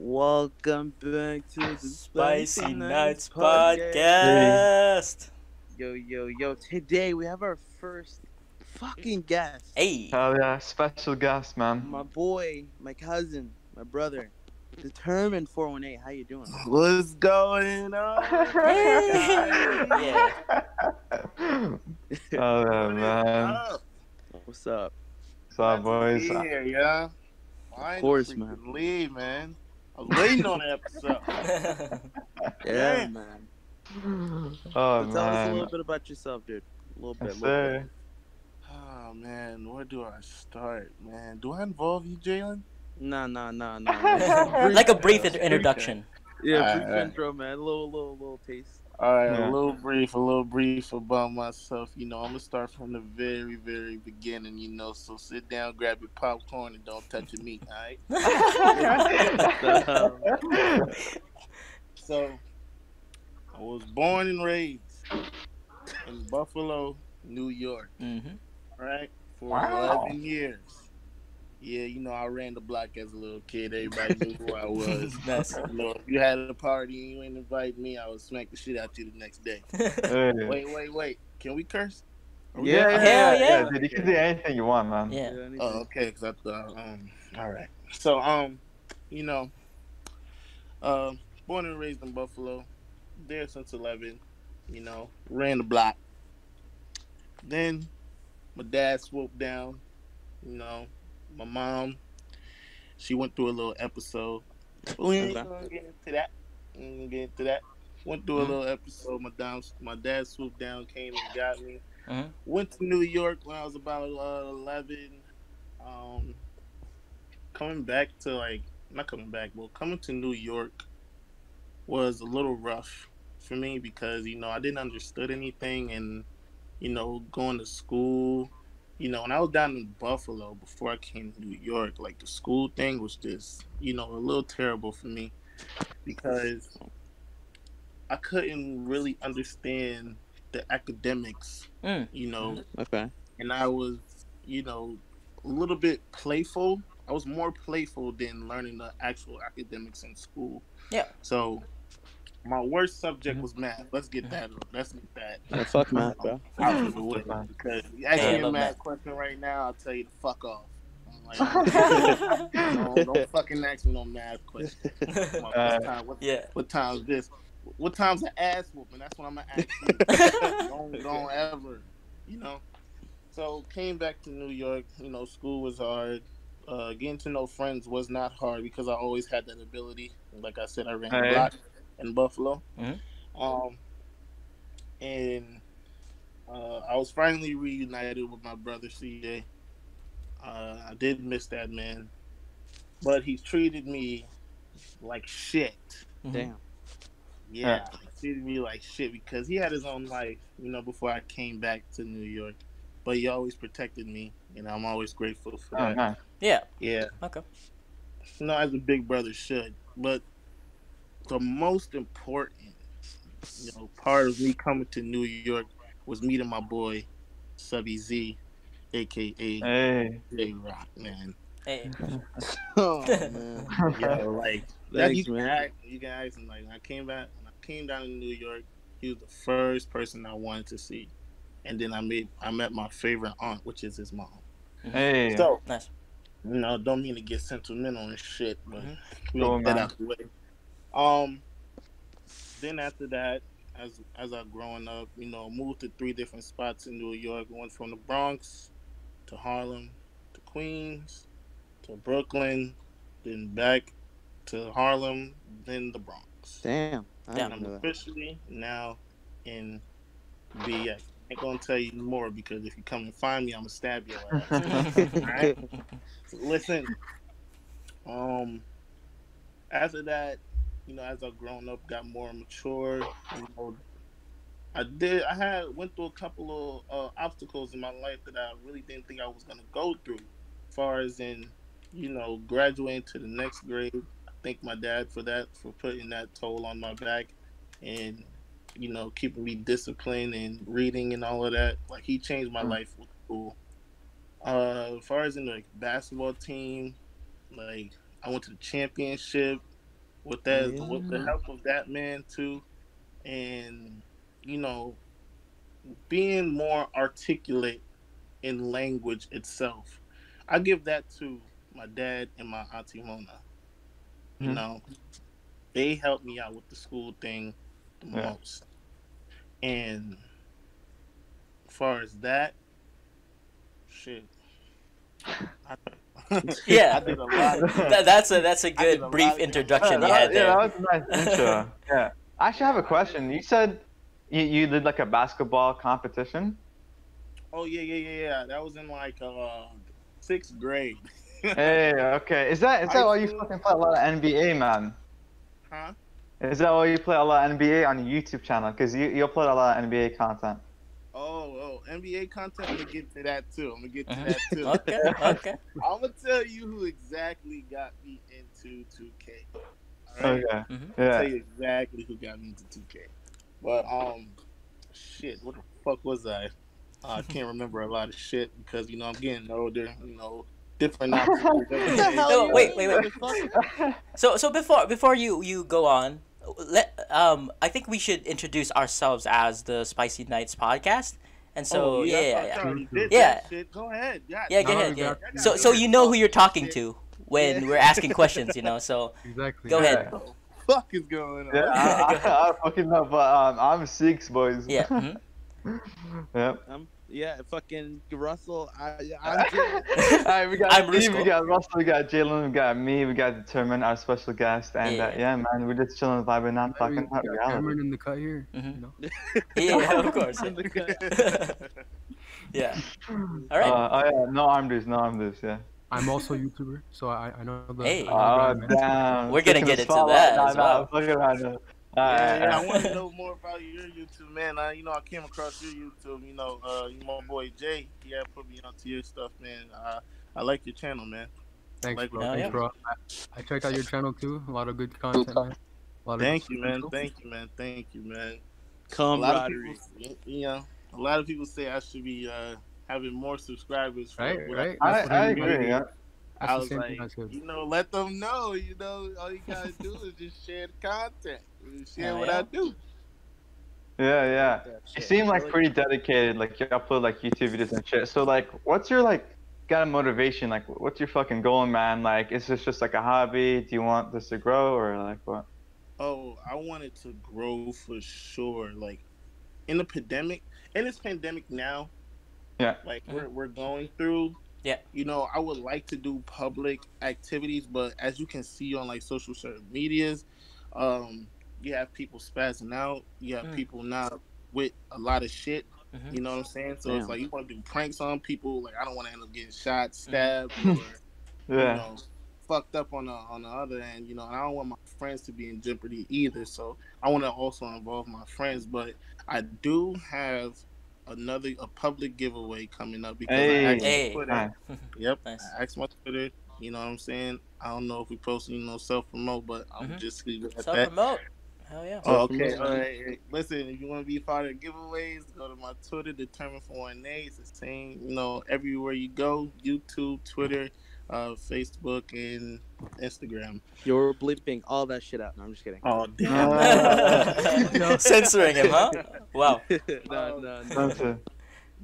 Welcome back to ah, the Spicy Nights Podcast. Yo, yo, yo. Today we have our first fucking guest. Hey. Hell yeah, special guest, man. My boy, my cousin, my brother. Determined 418. How you doing? What's going on? yeah. Oh yeah, man. What's up? What's up, boys? Here, yeah. Of course, man. Leave, man. I was waiting on the episode. Yeah, Yeah. man. Oh So tell us a little bit about yourself, dude. A little bit. Yes, little bit. Oh man, where do I start, man? Do I involve you, Jalen? Nah, nah, nah, nah. like a brief Brief, introduction. Yeah, brief alright. intro, man. A little, little, little taste. All right, Yeah. a little brief, a little brief about myself. You know, I'm gonna start from the very, very beginning. You know, so sit down, grab your popcorn, and don't touch your meat. All right. So, I was born and raised in Buffalo, New York, hmm right? For Wow. 11 years. Yeah, you know, I ran the block as a little kid. Everybody knew who I was. Nice. You know, if you had a party and you ain't invite me, I would smack the shit out you the next day. Hey. Wait, wait, wait. Can we curse? Yeah, Hell yeah. Dude, you can do anything you want, man. yeah. Oh, okay. Because I thought, um, all right. So, um, you know, um, born and raised in Buffalo, there since 11, you know, ran the block. Then my dad swooped down, you know, my mom, she went through a little episode. We ain't gonna get into that. We ain't gonna get into that. Went through Mhm. a little episode. My dad, my dad swooped down, came and got me. Mhm. Went to New York when I was about uh, 11. Um, coming back to like, not coming back, but coming to New York was a little rough for me because, you know, I didn't understood anything and, you know, going to school, you know, when I was down in Buffalo before I came to New York, like the school thing was just, you know, a little terrible for me because I couldn't really understand the academics, Mm. you know, Okay. and I was, you know, a little bit playful. I was more playful than learning the actual academics in school. Yeah. So my worst subject was math. Let's get that. Let's get that. Yeah, fuck math, bro. out of the way because you ask Yeah, me a math math. question right now, I'll tell you to fuck off. I'm like, don't, don't fucking ask me no math question. Come on, Uh, what, time, what, yeah. what time's this? What time's an ass whooping? That's what I'm gonna ask you. don't don't ever, you know. So came back to New York. You know, school was hard. Uh, getting to know friends was not hard because I always had that ability. Like I said, I ran the Hey. block in Buffalo. Mhm. Um, and uh, I was finally reunited with my brother CJ. Uh, I did miss that man, but he treated me like shit. Mhm. Damn. Yeah, he treated me like shit because he had his own life, you know, before I came back to New York. But he always protected me, and I'm always grateful for Oh, that. nice. Yeah. Yeah, Okay. you know, as a big brother should. But the most important, you know, part of me coming to New York was meeting my boy, Subby Z, aka Hey. J Rock, man. Hey. Oh man. Yo, like that, you Thanks, can man. ask, you can ask him. Like when I came back, when I came down to New York, he was the first person I wanted to see, and then I made I met my favorite aunt, which is his mom. Hey. So Nice. you know, don't mean to get sentimental and shit, but Mhm. we'll get that out the way. Um, then after that, as as I growing up, you know, moved to three different spots in New York. Went from the Bronx to Harlem to Queens to Brooklyn, then back to Harlem, then the Bronx. Damn. I Damn. And didn't I'm know that. officially now in BX. I ain't gonna tell you more because if you come and find me, I'm gonna stab you. ass. Alright? Listen, um, after that, you know, as I've grown up, got more mature, you know, I did, I had went through a couple of uh, obstacles in my life that I really didn't think I was gonna go through. As far as in, you know, graduating to the next grade, I thank my dad for that, for putting that toll on my back, and you know, keeping me disciplined and reading and all of that. Like he changed my Mm. life with school. Uh, as far as in the like, basketball team, like I went to the championship with that Yeah. with the help of that man too, and you know, being more articulate in language itself. I give that to my dad and my auntie Mona. You Mhm. know, they helped me out with the school thing the Yeah. most. And as far as that, shit. I, Yeah. I a That, that's a that's a I did good a lot brief of- introduction you Yeah, had that, yeah, there. that was a nice intro. yeah. I actually have a question. You said you, you did like a basketball competition. oh yeah, yeah, yeah, yeah. That was in like uh sixth grade. hey, okay. Is that is that High why you school. fucking play a lot of NBA, man? Huh? Is that why you play a lot of NBA on your YouTube channel? Because you you play a lot of NBA content. Oh, oh, NBA content. I'm gonna get to that too. I'm gonna get to Mhm. that too. Okay, okay. I'm gonna tell you who exactly got me into 2K. All right? Okay. Mhm. I'll tell you exactly who got me into 2K. But um, shit, what the fuck was I? Uh, I can't remember a lot of shit because you know I'm getting older. You know, different obstacles. every What the hell No, you wait, doing? wait, What? So so before before you you go on, let um I think we should introduce ourselves as the Spicy Nights podcast. And so Oh, yeah, I yeah, yeah. y'all already did Yeah. Go ahead. Yeah, Yeah, go No, ahead. Yeah. So so you know who you're talking to when Yeah. we're asking questions, you know. So Exactly. Go ahead. What the fuck is going on? Yeah, I, I, I fucking know, but um, I'm six boys. yeah. mhm. yep. Um, yeah, fucking Russell. I, I'm All just, right, we got I'm Steve, Rusko. we got Russell, we got Jalen, we got me, we got Determined, our special guest, and Yeah. Uh, yeah, man, we're just chilling, vibing, not We talking got about reality. Cameron in the cut here. Mhm. You know? Yeah, of course. In the Yeah. All Uh, right. oh yeah, no arm dudes, no arm dudes, yeah. I'm also a YouTuber, so I, I know the. Hey. I know Oh the grind, man. damn. We're gonna get into that Nah, as nah, well. fuck around there. Yeah, yeah, I want to know more about your YouTube, man. I, you know, I came across your YouTube. You know, uh, you my boy Jay. yeah, put me onto your stuff, man. Uh, I like your channel, man. Thanks, Like- bro. Thanks, yeah. bro. I, I checked out your channel too. A lot of good content, man. A lot of Thank good you, man. stuff. Thank you, man. Thank you, man. A lot of camaraderie. people, you know, a lot of people say I should be uh, having more subscribers. For Right, right. I, That's what I everybody- agree, yeah. That's I was like, thing I said. you know, let them know. You know, all you gotta do is just share the content. Share what yeah. I do. Yeah, yeah. That You seem like pretty dedicated, like you upload like YouTube videos and shit. So like, what's your like kind of motivation? Like, what's your fucking goal, man? Like, is this just like a hobby? Do you want this to grow or like what? Oh, I want it to grow for sure. Like in the pandemic, in this pandemic now, Yeah. like we're we're going through. Yeah. You know, I would like to do public activities, but as you can see on like social social medias, um, you have people spazzing out. You have Mm. people not with a lot of shit. Mhm. You know what I'm saying? So Damn. it's like you want to do pranks on people. Like I don't want to end up getting shot, Mm-hmm. stabbed, or Yeah. you know, fucked up on the on the other end. You know, and I don't want my friends to be in jeopardy either. So I want to also involve my friends, but I do have another a public giveaway coming up because Hey. I asked my Hey. Twitter. Nice. Yep, Nice. I asked my Twitter. You know what I'm saying? I don't know if we posting you know self promote, but I'm Mhm. just leave it at Self promote. Hell yeah. Oh, okay. Self-promote. All right. Listen, if you want to be part of giveaways, go to my Twitter, Determined for One A. It's the same, you know, everywhere you go YouTube, Twitter, uh, Facebook, and Instagram. You're bleeping all that shit out. No, I'm just kidding. Oh, Uh, Censoring him, huh? Wow. no, no, no. That's it.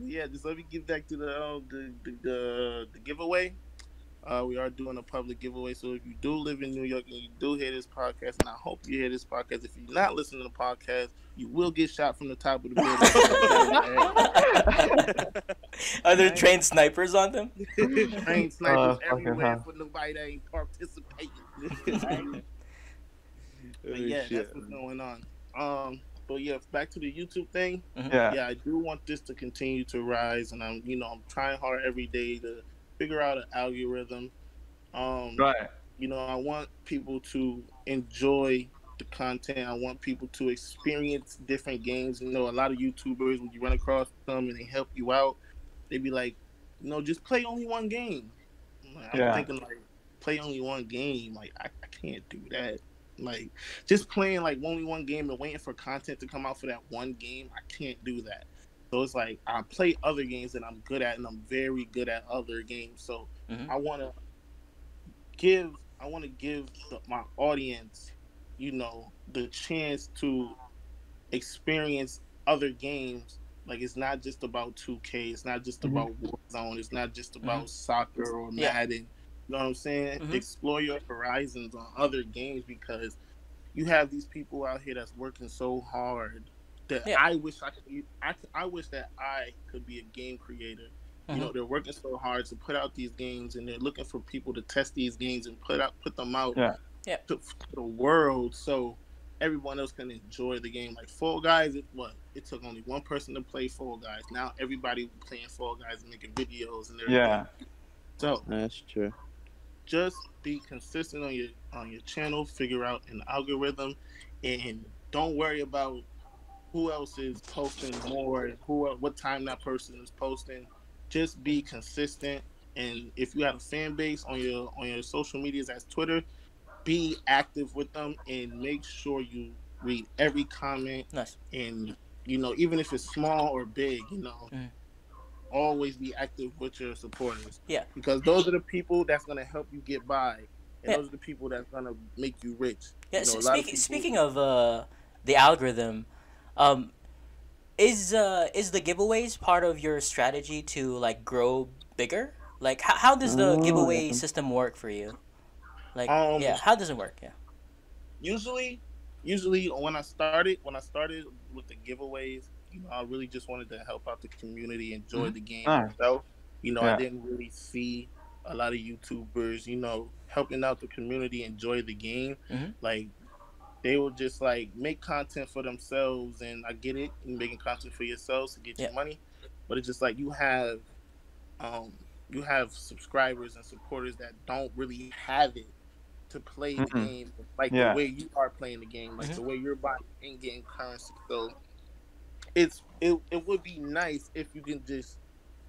yeah, just let me get back to the uh, the, the, the the giveaway. Uh, we are doing a public giveaway, so if you do live in New York and you do hear this podcast, and I hope you hear this podcast, if you're not listening to the podcast, you will get shot from the top of the building. Are there trained snipers on them? Train snipers Oh, fucking everywhere hell. for nobody that ain't participating. Oh, but yeah, shit. that's what's going on. Um, but yeah, back to the YouTube thing. Yeah. yeah, I do want this to continue to rise, and I'm, you know, I'm trying hard every day to figure out an algorithm. Um, Right. you know, I want people to enjoy the content. I want people to experience different games. You know, a lot of YouTubers, when you run across them and they help you out, they be like, you know, just play only one game. I'm like- I'm Yeah. thinking like, play only one game. Like, I, I can't do that. Like, just playing like only one game and waiting for content to come out for that one game, I can't do that. So it's like I play other games that I'm good at, and I'm very good at other games. So Mhm. I want to give, I want to give the, my audience you know, the chance to experience other games. Like it's not just about 2K. It's not just Mhm. about Warzone. It's not just about soccer or Yeah. Madden. You know what I'm saying? Mhm. Explore your horizons on other games because you have these people out here that's working so hard that Yeah. I wish I could. I, I wish that I could be a game creator. You know, mm-hmm. they're working so hard to put out these games, and they're looking for people to test these games and put out put them out Yeah. Yeah. To, to the world, so everyone else can enjoy the game. Like Fall Guys, it what it took only one person to play Fall Guys. Now everybody playing Fall Guys and making videos and everything. Yeah. So That's true. just be consistent on your on your channel. Figure out an algorithm, and don't worry about who else is posting more, who what time that person is posting. Just be consistent, and if you have a fan base on your on your social medias as Twitter, be active with them and make sure you read every comment Nice. and you know even if it's small or big, you know. Mhm. Always be active with your supporters. Yeah. Because those are the people that's gonna help you get by. And Yeah. those are the people that's gonna make you rich. Yeah. You know, so people- speaking of uh, the algorithm, um, is uh is the giveaways part of your strategy to like grow bigger? Like how, how does the Oh, giveaway system work for you? Like Um, yeah, how does it work? Yeah. usually usually when I started when I started with the giveaways, you know, I really just wanted to help out the community, enjoy the game Nice. myself. You know, Yeah. I didn't really see a lot of YouTubers, you know, helping out the community enjoy the game. Mhm. Like they will just like make content for themselves and I get it, you making content for yourselves to get Yeah. your money. But it's just like you have um you have subscribers and supporters that don't really have it to play the Mhm. game like Yeah. the way you are playing the game, like Mhm. the way you're buying in-game currency. So it's it, it would be nice if you can just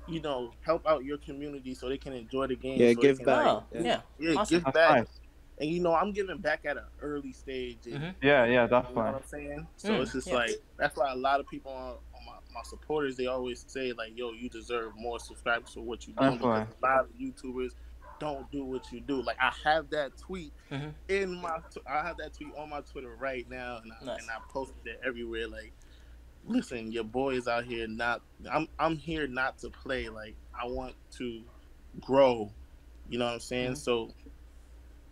you know help out your community so they can enjoy the game. Yeah, so give back. Oh Yeah. yeah. Yeah, Awesome. give back. Nice. And you know, I'm giving back at an early stage. and- Mhm. Yeah, yeah, You know definitely. what I'm saying? So Mm, it's just yeah. like that's why a lot of people on, on my, my supporters they always say like, "Yo, you deserve more subscribers for what you do." Because Definitely. a lot of YouTubers don't do what you do. Like I have that tweet Mhm. in my, I have that tweet on my Twitter right now, and I, Nice. and I posted it everywhere. Like, listen, your boy is out here not. I'm I'm here not to play. Like I want to grow. You know what I'm saying? Mhm. So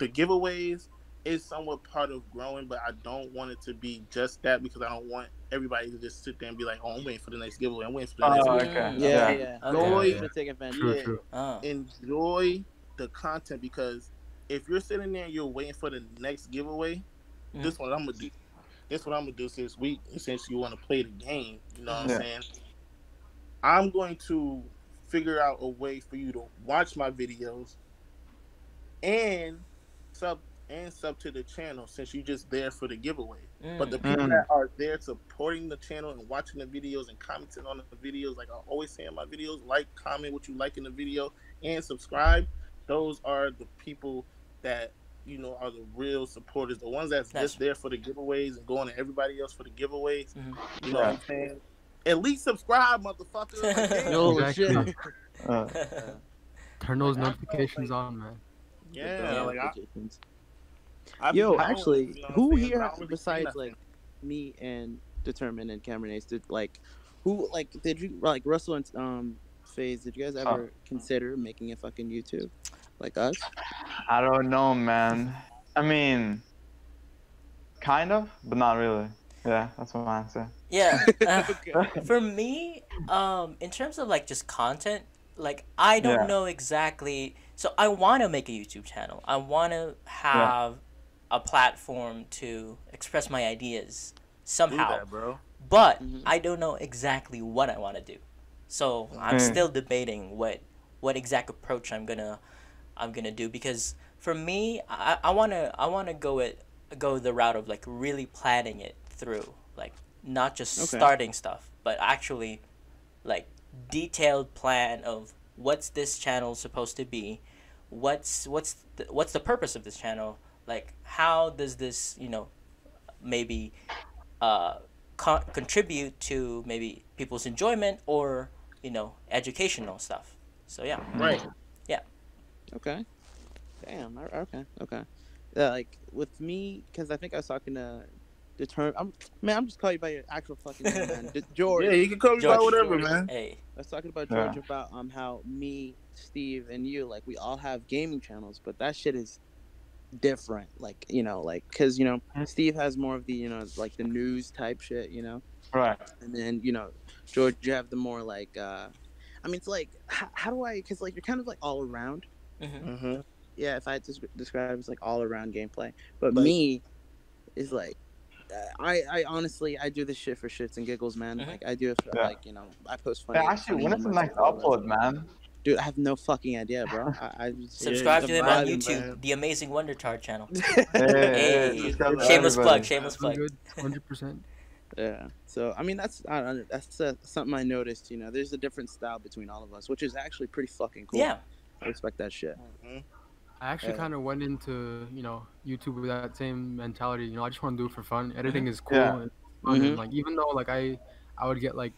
the giveaways is somewhat part of growing, but I don't want it to be just that because I don't want everybody to just sit there and be like, "Oh, I'm waiting for the next giveaway. I'm waiting for the next." Oh, giveaway. okay. Yeah, Yeah. yeah. Okay. Joy Yeah. take advantage. True, Yeah. true. Oh. Enjoy the content because if you're sitting there and you're waiting for the next giveaway, Mhm. this one I'm gonna do. This what I'm gonna do this week. Since you want to play the game, you know what Yeah. I'm saying. I'm going to figure out a way for you to watch my videos and sub and sub to the channel since you're just there for the giveaway. But the Mm. people Mm. that are there supporting the channel and watching the videos and commenting on the videos, like I always say in my videos, like, comment what you like in the video, and subscribe. Those are the people that you know are the real supporters, the ones that's That's- just there for the giveaways and going to everybody else for the giveaways. Mhm. You know what I'm saying? At least subscribe, motherfucker. Like. Yo, Exactly. shit. Uh, Turn those Like, I felt notifications like- on, man. Yeah, like I, Notifications. I be Yo, powerless, actually, know who here But I don't really besides like me and Determined and Cameron Ace did like who like did you like Russell and um Phase? Did you guys ever consider making a fucking YouTube like us? I don't know, man. I mean, kind of, but not really. Yeah, that's my answer. Yeah. uh, Okay. for me, um, in terms of like just content, like I don't Yeah. know exactly. So I want to make a YouTube channel. I want to have a platform to express my ideas somehow. that, bro. But Mhm. I don't know exactly what I want to do. So I'm Mm. still debating what what exact approach I'm gonna I'm gonna do because for me I, I wanna I wanna go it go the route of like really planning it through like not just Okay. starting stuff but actually like detailed plan of what's this channel supposed to be what's what's the, what's the purpose of this channel like how does this you know maybe uh, co- contribute to maybe people's enjoyment or you know educational stuff so yeah Right. Yeah. Okay. Damn. Okay. Okay. uh, like with me, because I think I was talking to the term. I'm man, I'm just calling you by your actual fucking name, man. D- George. Yeah, you can call me by whatever, George, man. Hey. I was talking about Yeah. George about um how me, Steve, and you like we all have gaming channels, but that shit is different. Like you know, like because you know Mhm. Steve has more of the you know like the news type shit, you know, Right. and then you know George, you have the more like uh, I mean it's like how, how do I? Because like you're kind of like all around. hmm Mm-hmm. Yeah, if I had to describe it as like all around gameplay, but Like- me is like. I, I honestly I do this shit for shits and giggles, man. Mhm. Like I do it for Yeah. like you know I post funny. Hey, actually, when is the next and that upload, man? Dude, I have no fucking idea, bro. I, I just, Subscribe yeah, to them on YouTube, man. the Amazing Wonder Chart channel. Hey, Hey, subscribe to shameless plug, shameless plug. Hundred percent. Yeah. So I mean, that's I don't know, that's uh, something I noticed. You know, there's a different style between all of us, which is actually pretty fucking cool. Yeah. I respect that shit. Mm-hmm. I actually Yeah. kind of went into you know YouTube with that same mentality. You know, I just want to do it for fun. Editing mm-hmm. is cool. Yeah. And fun, and, mm-hmm. like even though like I, I would get like,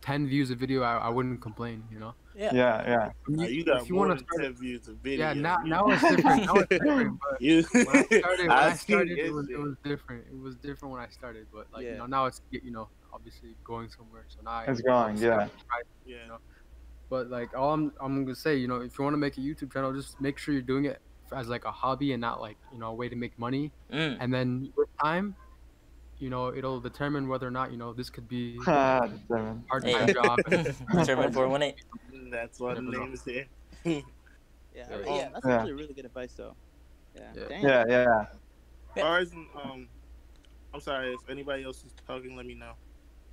ten views a video, I, I wouldn't complain. You know. Yeah. Yeah, yeah. Now, you got if you more wanna than start- ten views of video. Yeah, now now it's different. Now it's different. But you, when I started, when I, seen started, it was, it was different. It was different when I started, but like Yeah. you know now it's you know obviously going somewhere. So now I- It's going, yeah. yeah. But like all I'm I'm gonna say, you know, if you want to make a YouTube channel, just make sure you're doing it as like a hobby and not like you know a way to make money. Mm. And then with time, you know, it'll determine whether or not you know this could be a Ah, damn hard Hey. time job. and- Determined 418. That's why the name is there. Yeah. Yeah. Yeah. That's Yeah. actually really good advice, though. Yeah. Yeah. Damn. Yeah, yeah. Yeah. Ours, um, I'm sorry if anybody else is talking. Let me know.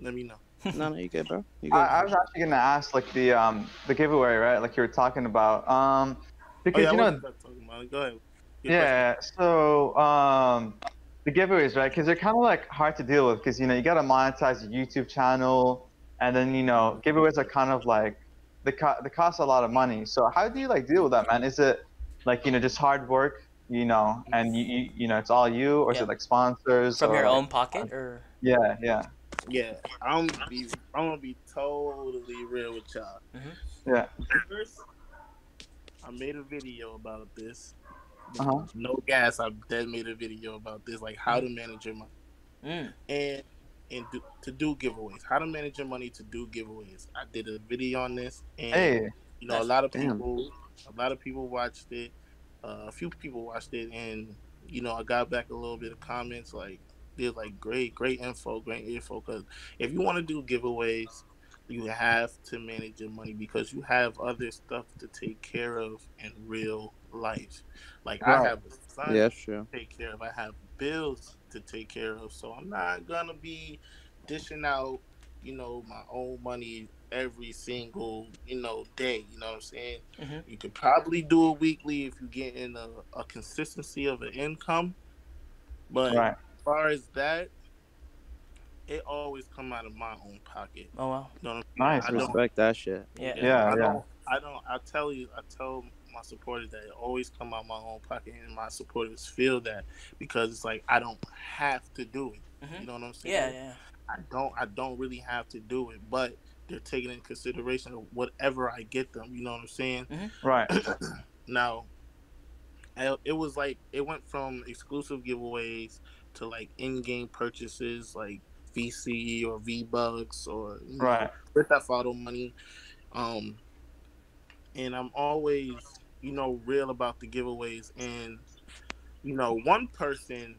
Let me know. No, no, you good, bro. You good. I, I was actually gonna ask like the um the giveaway, right? Like you were talking about. Um Oh, because yeah, you know talking about it. Go ahead. Your Yeah. So um, the giveaways, right? Because they're kind of like hard to deal with because you know you gotta monetize your YouTube channel, and then you know giveaways are kind of like they co- they cost a lot of money. So how do you like deal with that, man? Is it like you know just hard work, you know, and you you, you know it's all you, or is it like sponsors From or, your own pocket or Yeah, yeah, Yeah, I'm gonna be I'm gonna be totally real with y'all. yeah. First, I made a video about this. Uh-huh. No gas. I dead made a video about this, like how to manage your money mm. and and do, to do giveaways. How to manage your money to do giveaways. I did a video on this, and Hey, you know a lot of Damn. people, a lot of people watched it. Uh, a few people watched it, and you know I got back a little bit of comments like they're like great, great info, great info. Because if you want to do giveaways, you have to manage your money because you have other stuff to take care of in real life. Like I have a son Yeah, sure. to take care of. I have bills to take care of. So I'm not gonna be dishing out, you know, my own money every single, you know, day. You know what I'm saying? Mhm. You could probably do it weekly if you get in a, a consistency of an income. But right. As far as that, it always come out of my own pocket. Oh wow. You know what I'm Nice. I Respect that shit. Yeah. Yeah, I yeah. don't, I don't. I tell you. I tell my supporters that it always come out of my own pocket, and my supporters feel that because it's like I don't have to do it. Mhm. You know what I'm saying? Yeah, yeah. I don't. I don't really have to do it, but they're taking in consideration of whatever I get them. You know what I'm saying? Right. now, it was like it went from exclusive giveaways to like in-game purchases, like VC or V Bucks or you know, Right. with that photo money. Um, and I'm always, you know, real about the giveaways. And you know, one person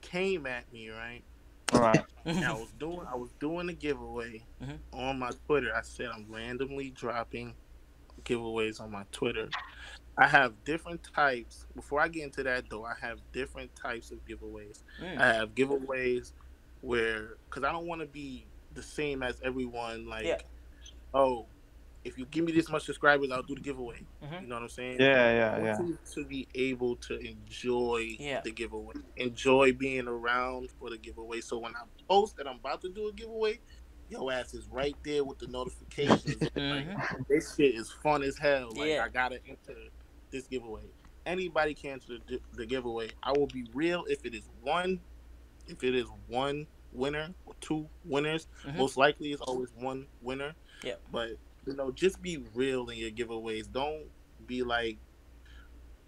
came at me right. Right. And I was doing, I was doing a giveaway Mhm. on my Twitter. I said I'm randomly dropping giveaways on my Twitter. I have different types. Before I get into that, though, I have different types of giveaways. Mm. I have giveaways where, because I don't want to be the same as everyone. Like, Yeah. oh, if you give me this much subscribers, I'll do the giveaway. Mhm. You know what I'm saying? Yeah, I yeah, want yeah. to be able to enjoy Yeah. the giveaway, enjoy being around for the giveaway. So when I post that I'm about to do a giveaway, your ass is right there with the notifications. like, Mhm. this shit is fun as hell. Like Yeah. I gotta enter this giveaway. Anybody can enter the, the giveaway. I will be real if it is one, if it is one winner or two winners. Mhm. Most likely, it's always one winner. Yeah. But you know, just be real in your giveaways. Don't be like,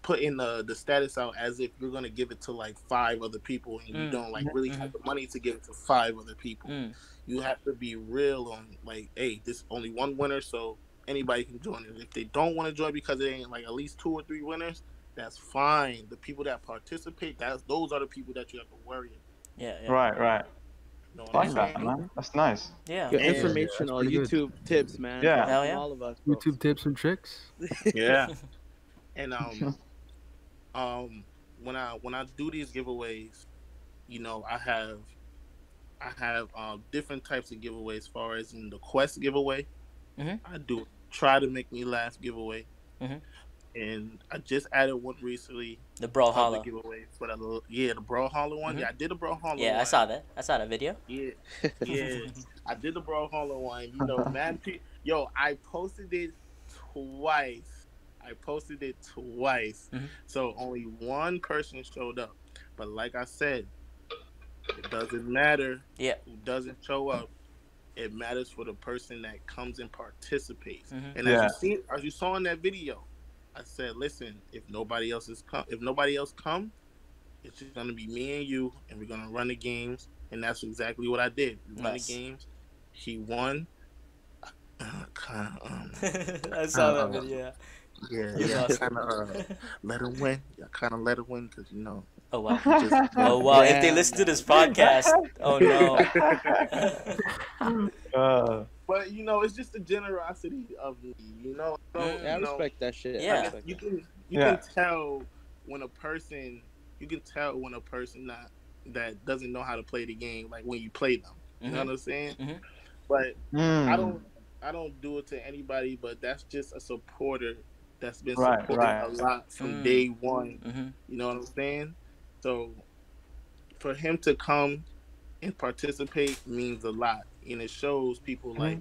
putting the the status out as if you're gonna give it to like five other people and you Mm. don't like really have the money to give it to five other people. Mm. You have to be real on like, hey, this only one winner, so anybody can join it. If they don't want to join because it ain't like at least two or three winners, that's fine. The people that participate, that's those are the people that you have to worry about. Yeah, yeah. Right, right. You know like that, man. That's nice. Yeah. Good Yeah, informational that's pretty YouTube tips, man. Yeah. Hell yeah. All of us. bro. YouTube tips and tricks. Yeah. and um um when I when I do these giveaways, you know, I have I have um different types of giveaways as far as in the quest giveaway. Mhm. I do try to make me laugh giveaway. Mhm. And I just added one recently. The Brawlhalla. giveaway for that little yeah, the Brawlhalla one. Mhm. Yeah, I did a Brawlhalla Yeah, I saw that. I saw that video. Yeah, yeah. I did the Brawlhalla one. You know, man. Yo, I posted it twice. I posted it twice. Mhm. So only one person showed up. But like I said, it doesn't matter Yeah. who doesn't show up. It matters for the person that comes and participates. Mhm. And Yeah. as you see, as you saw in that video, I said, listen, if nobody else is come, if nobody else come, it's just gonna be me and you, and we're gonna run the games, and that's exactly what I did. We run Nice. the games. He won. Uh, kinda, um, I saw Uh, that video. yeah, You yeah, lost. kind of uh, let him win. Yeah, kind of let him win because you know. Oh wow. Just, Oh wow. If they listen to this podcast, oh no. Uh, but you know, it's just the generosity of me. You know, so, Mm. Yeah, I you know, respect that shit. Yeah. you that. can you Yeah. can tell when a person you can tell when a person not that doesn't know how to play the game like when you play them you know Mhm. what i'm saying Mhm. but mm, i don't i don't do it to anybody but that's just a supporter that's been Right, supporting right. a lot from Mm. day one Mhm. you know what i'm saying so for him to come and participate means a lot and it shows people Mm-hmm. like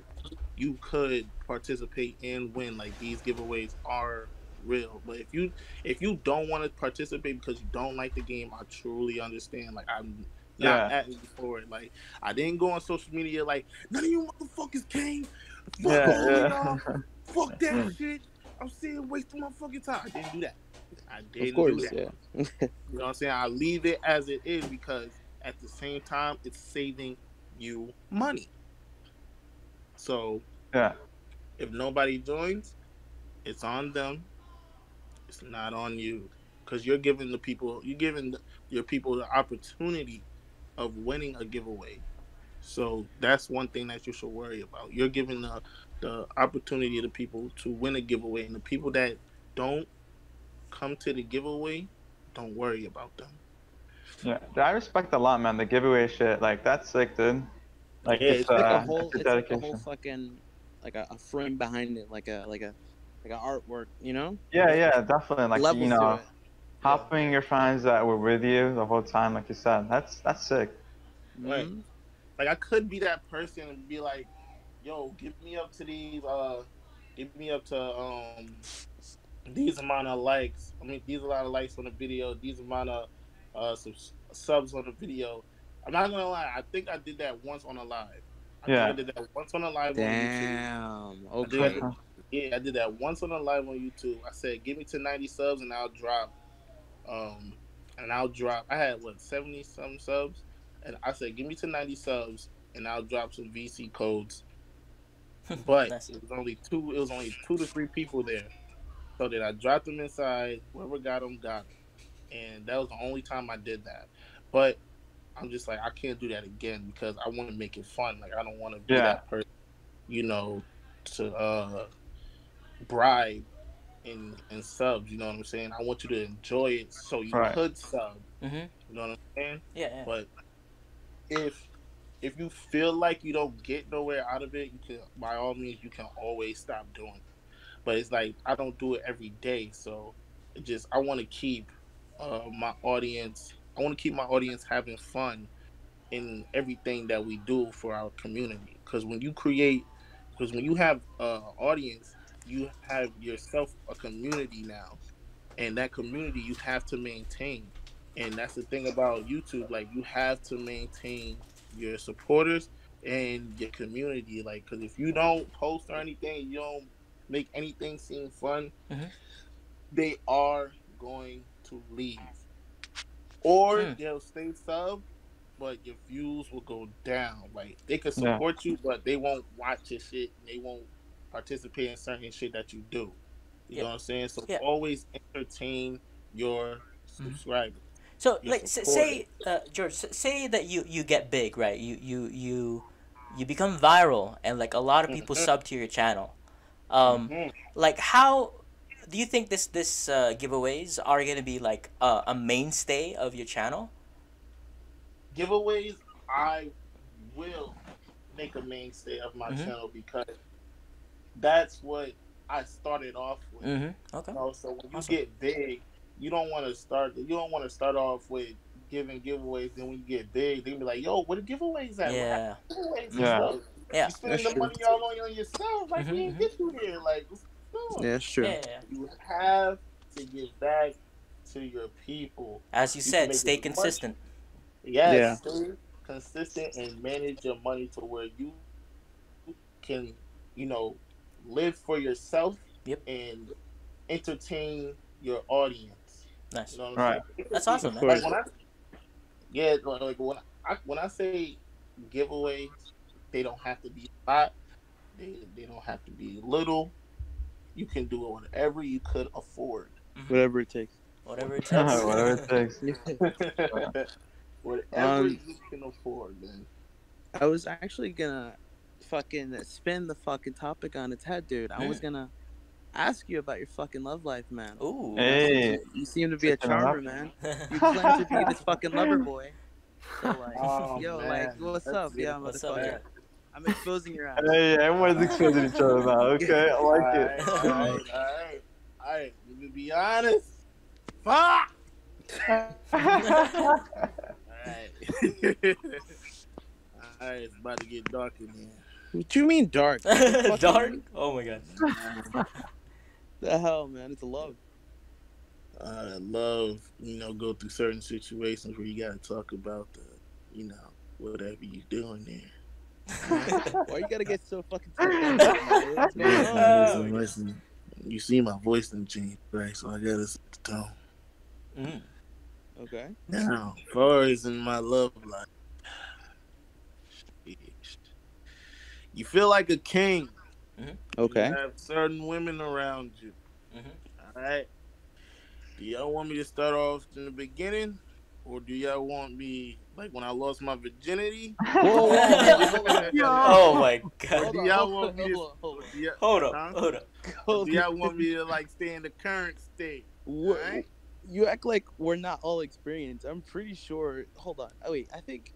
you could participate and win. Like these giveaways are real. But if you if you don't want to participate because you don't like the game i truly understand. Like i'm not Yeah. at you for it. Like i didn't go on social media like none of you motherfuckers came. Fuck, yeah, all yeah. y'all. fuck that shit. I'm still wasting my fucking time. I didn't do that i didn't Of course, do that yeah. you know what I'm saying? I leave it as it is because at the same time it's saving you money. So yeah. if nobody joins, it's on them. It's not on you because you're giving the people you're giving the, your people the opportunity of winning a giveaway. So that's one thing that you should worry about. You're giving the the opportunity to people to win a giveaway, and the people that don't come to the giveaway, don't worry about them. Yeah, I respect a lot, man. The giveaway shit, like that's sick, dude. Like Yeah, it's, it's like uh, a whole, it's a it's like a whole fucking, like a, a frame behind it, like a like a like a artwork, you know? Yeah, yeah, definitely. Like Levels you know, it. helping your friends that were with you the whole time, like you said. That's that's sick. Right. Mhm. Like I could be that person and be like, "Yo, give me up to these. Uh, give me up to um these amount of likes. I mean, these a lot of likes on the video. These amount of uh subs, subs on the video. I'm not gonna lie. I think I did that once on a live. I Yeah. think I did that once on a live on YouTube. Damn. I did Okay. Yeah, I did that once on a live on YouTube. I said, "Give me to 90 subs and I'll drop." Um, and I'll drop. I had what 70 some subs, and I said, "Give me to 90 subs and I'll drop some VC codes." But it was only two. It was only two to three people there. So that I dropped them inside. Whoever got them got them, and that was the only time I did that. But I'm just like I can't do that again because I want to make it fun. Like I don't want to be Yeah. that person, you know, to uh bribe and and subs. You know what I'm saying? I want you to enjoy it so you Right. could sub. Mhm. You know what I'm saying? Yeah, yeah. But if if you feel like you don't get nowhere out of it, you can by all means you can always stop doing it. But it's like I don't do it every day, so just I want to keep uh, my audience. I want to keep my audience having fun in everything that we do for our community. Because when you create, because when you have uh, audience, you have yourself a community now, and that community you have to maintain. And that's the thing about YouTube. Like you have to maintain your supporters and your community. Like, because if you don't post or anything, you don't make anything seem fun, Mhm. they are going to leave, or Hmm. they'll stay sub, but your views will go down. Like they could Yeah. support you, but they won't watch your shit. And they won't participate in certain shit that you do. You Yeah. know what I'm saying? So Yeah. always entertain your subscribers. So you like s- say uh, George, s- say that you you get big, right? You you you you become viral, and like a lot of people Mhm. sub to your channel. Um, Mhm. like how do you think this this uh, giveaways are gonna be like a, a mainstay of your channel? giveaways, I will make a mainstay of my Mhm. channel because that's what I started off with. Mm-hmm. Okay. You know, so when you Awesome. get big, you don't want to start. You don't want to start off with giving giveaways. Then when you get big, they be like, "Yo, what are giveaways at? What Yeah. happened to giveaways and Yeah. Stuff? Yeah. You spending That's the true. money all on, on yourself. Like Mhm, we didn't get you here. Like what's going on? Yeah, it's true. Yeah. yeah. You have to give back to your people. As you You said, stay it work. consistent. Yes, Yeah. stay consistent and manage your money to where you can, you know, live for yourself Yep. and entertain your audience. Nice. You know what Right. I'm saying? That's awesome, man. Like when I, yeah, like like when I when I say giveaways, they don't have to be a lot. They they don't have to be little. You can do whatever you could afford. Whatever it takes. Whatever it takes. Whatever it takes. whatever Um, you can afford, man. I was actually gonna fucking spin the fucking topic on its head, dude. I was gonna ask you about your fucking love life, man. Ooh. Hey. You seem to be a charmer, up. man. You claim to be this fucking lover boy. So like, Oh, yo, man. like, what's That's up? Yeah, beautiful. What's up, motherfucker. Man? I'm exposing your ass. Hey, everyone's exposing each other now. Okay, I like it. Alright, alright, alright. Alright, let me be honest. Fuck! Alright. Alright, it's about to get dark in here. What do you mean dark? What the fuck you Dark? Oh my god. The hell, man? It's love. I love, you know, go through certain situations where you gotta talk about the, you know, whatever you're doing there. Why you gotta get so fucking? technical. What's going on? Listen, listen. You see my voice didn't change, right? So I gotta set the tone. Mm. Okay. Now, as far as in my love life, you feel like a king. Okay. You have certain women around you. Mhm. All right. Do y'all want me to start off in the beginning, or do y'all want me like when I lost my virginity? Whoa, whoa, whoa, hold. Oh my god. hold do y'all want me to- hold on, hold on. Do y'all, Hold up. Huh? Hold up. Hold do y'all want me to like stay in the current state? Wha- Alright. You act like we're not all experienced. I'm pretty sure. Hold on. Oh wait, I think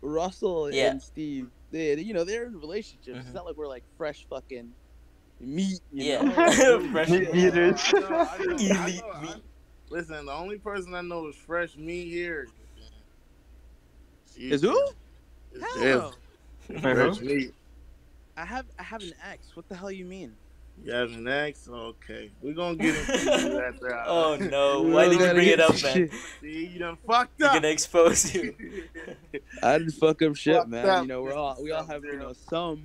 Russell Yeah. and Steve, they, you know, they're in relationships. Mhm. It's not like we're like fresh fucking meat. You Yeah. Know? Fresh Meat meat. eaters. I know, I know, I Elite meat. Listen, the only person I know is fresh meat here. Is who? Is Hell Dev. no. Fresh meat. I have I have an ex. What the hell you mean? You have an ex? Okay. We're gonna get into that after Oh no. Why did you bring it up, this man? shit. See, you done fucked You're up. gonna expose you. I didn't fuck up shit, Fucked man. up. You know, we're all we all have you know some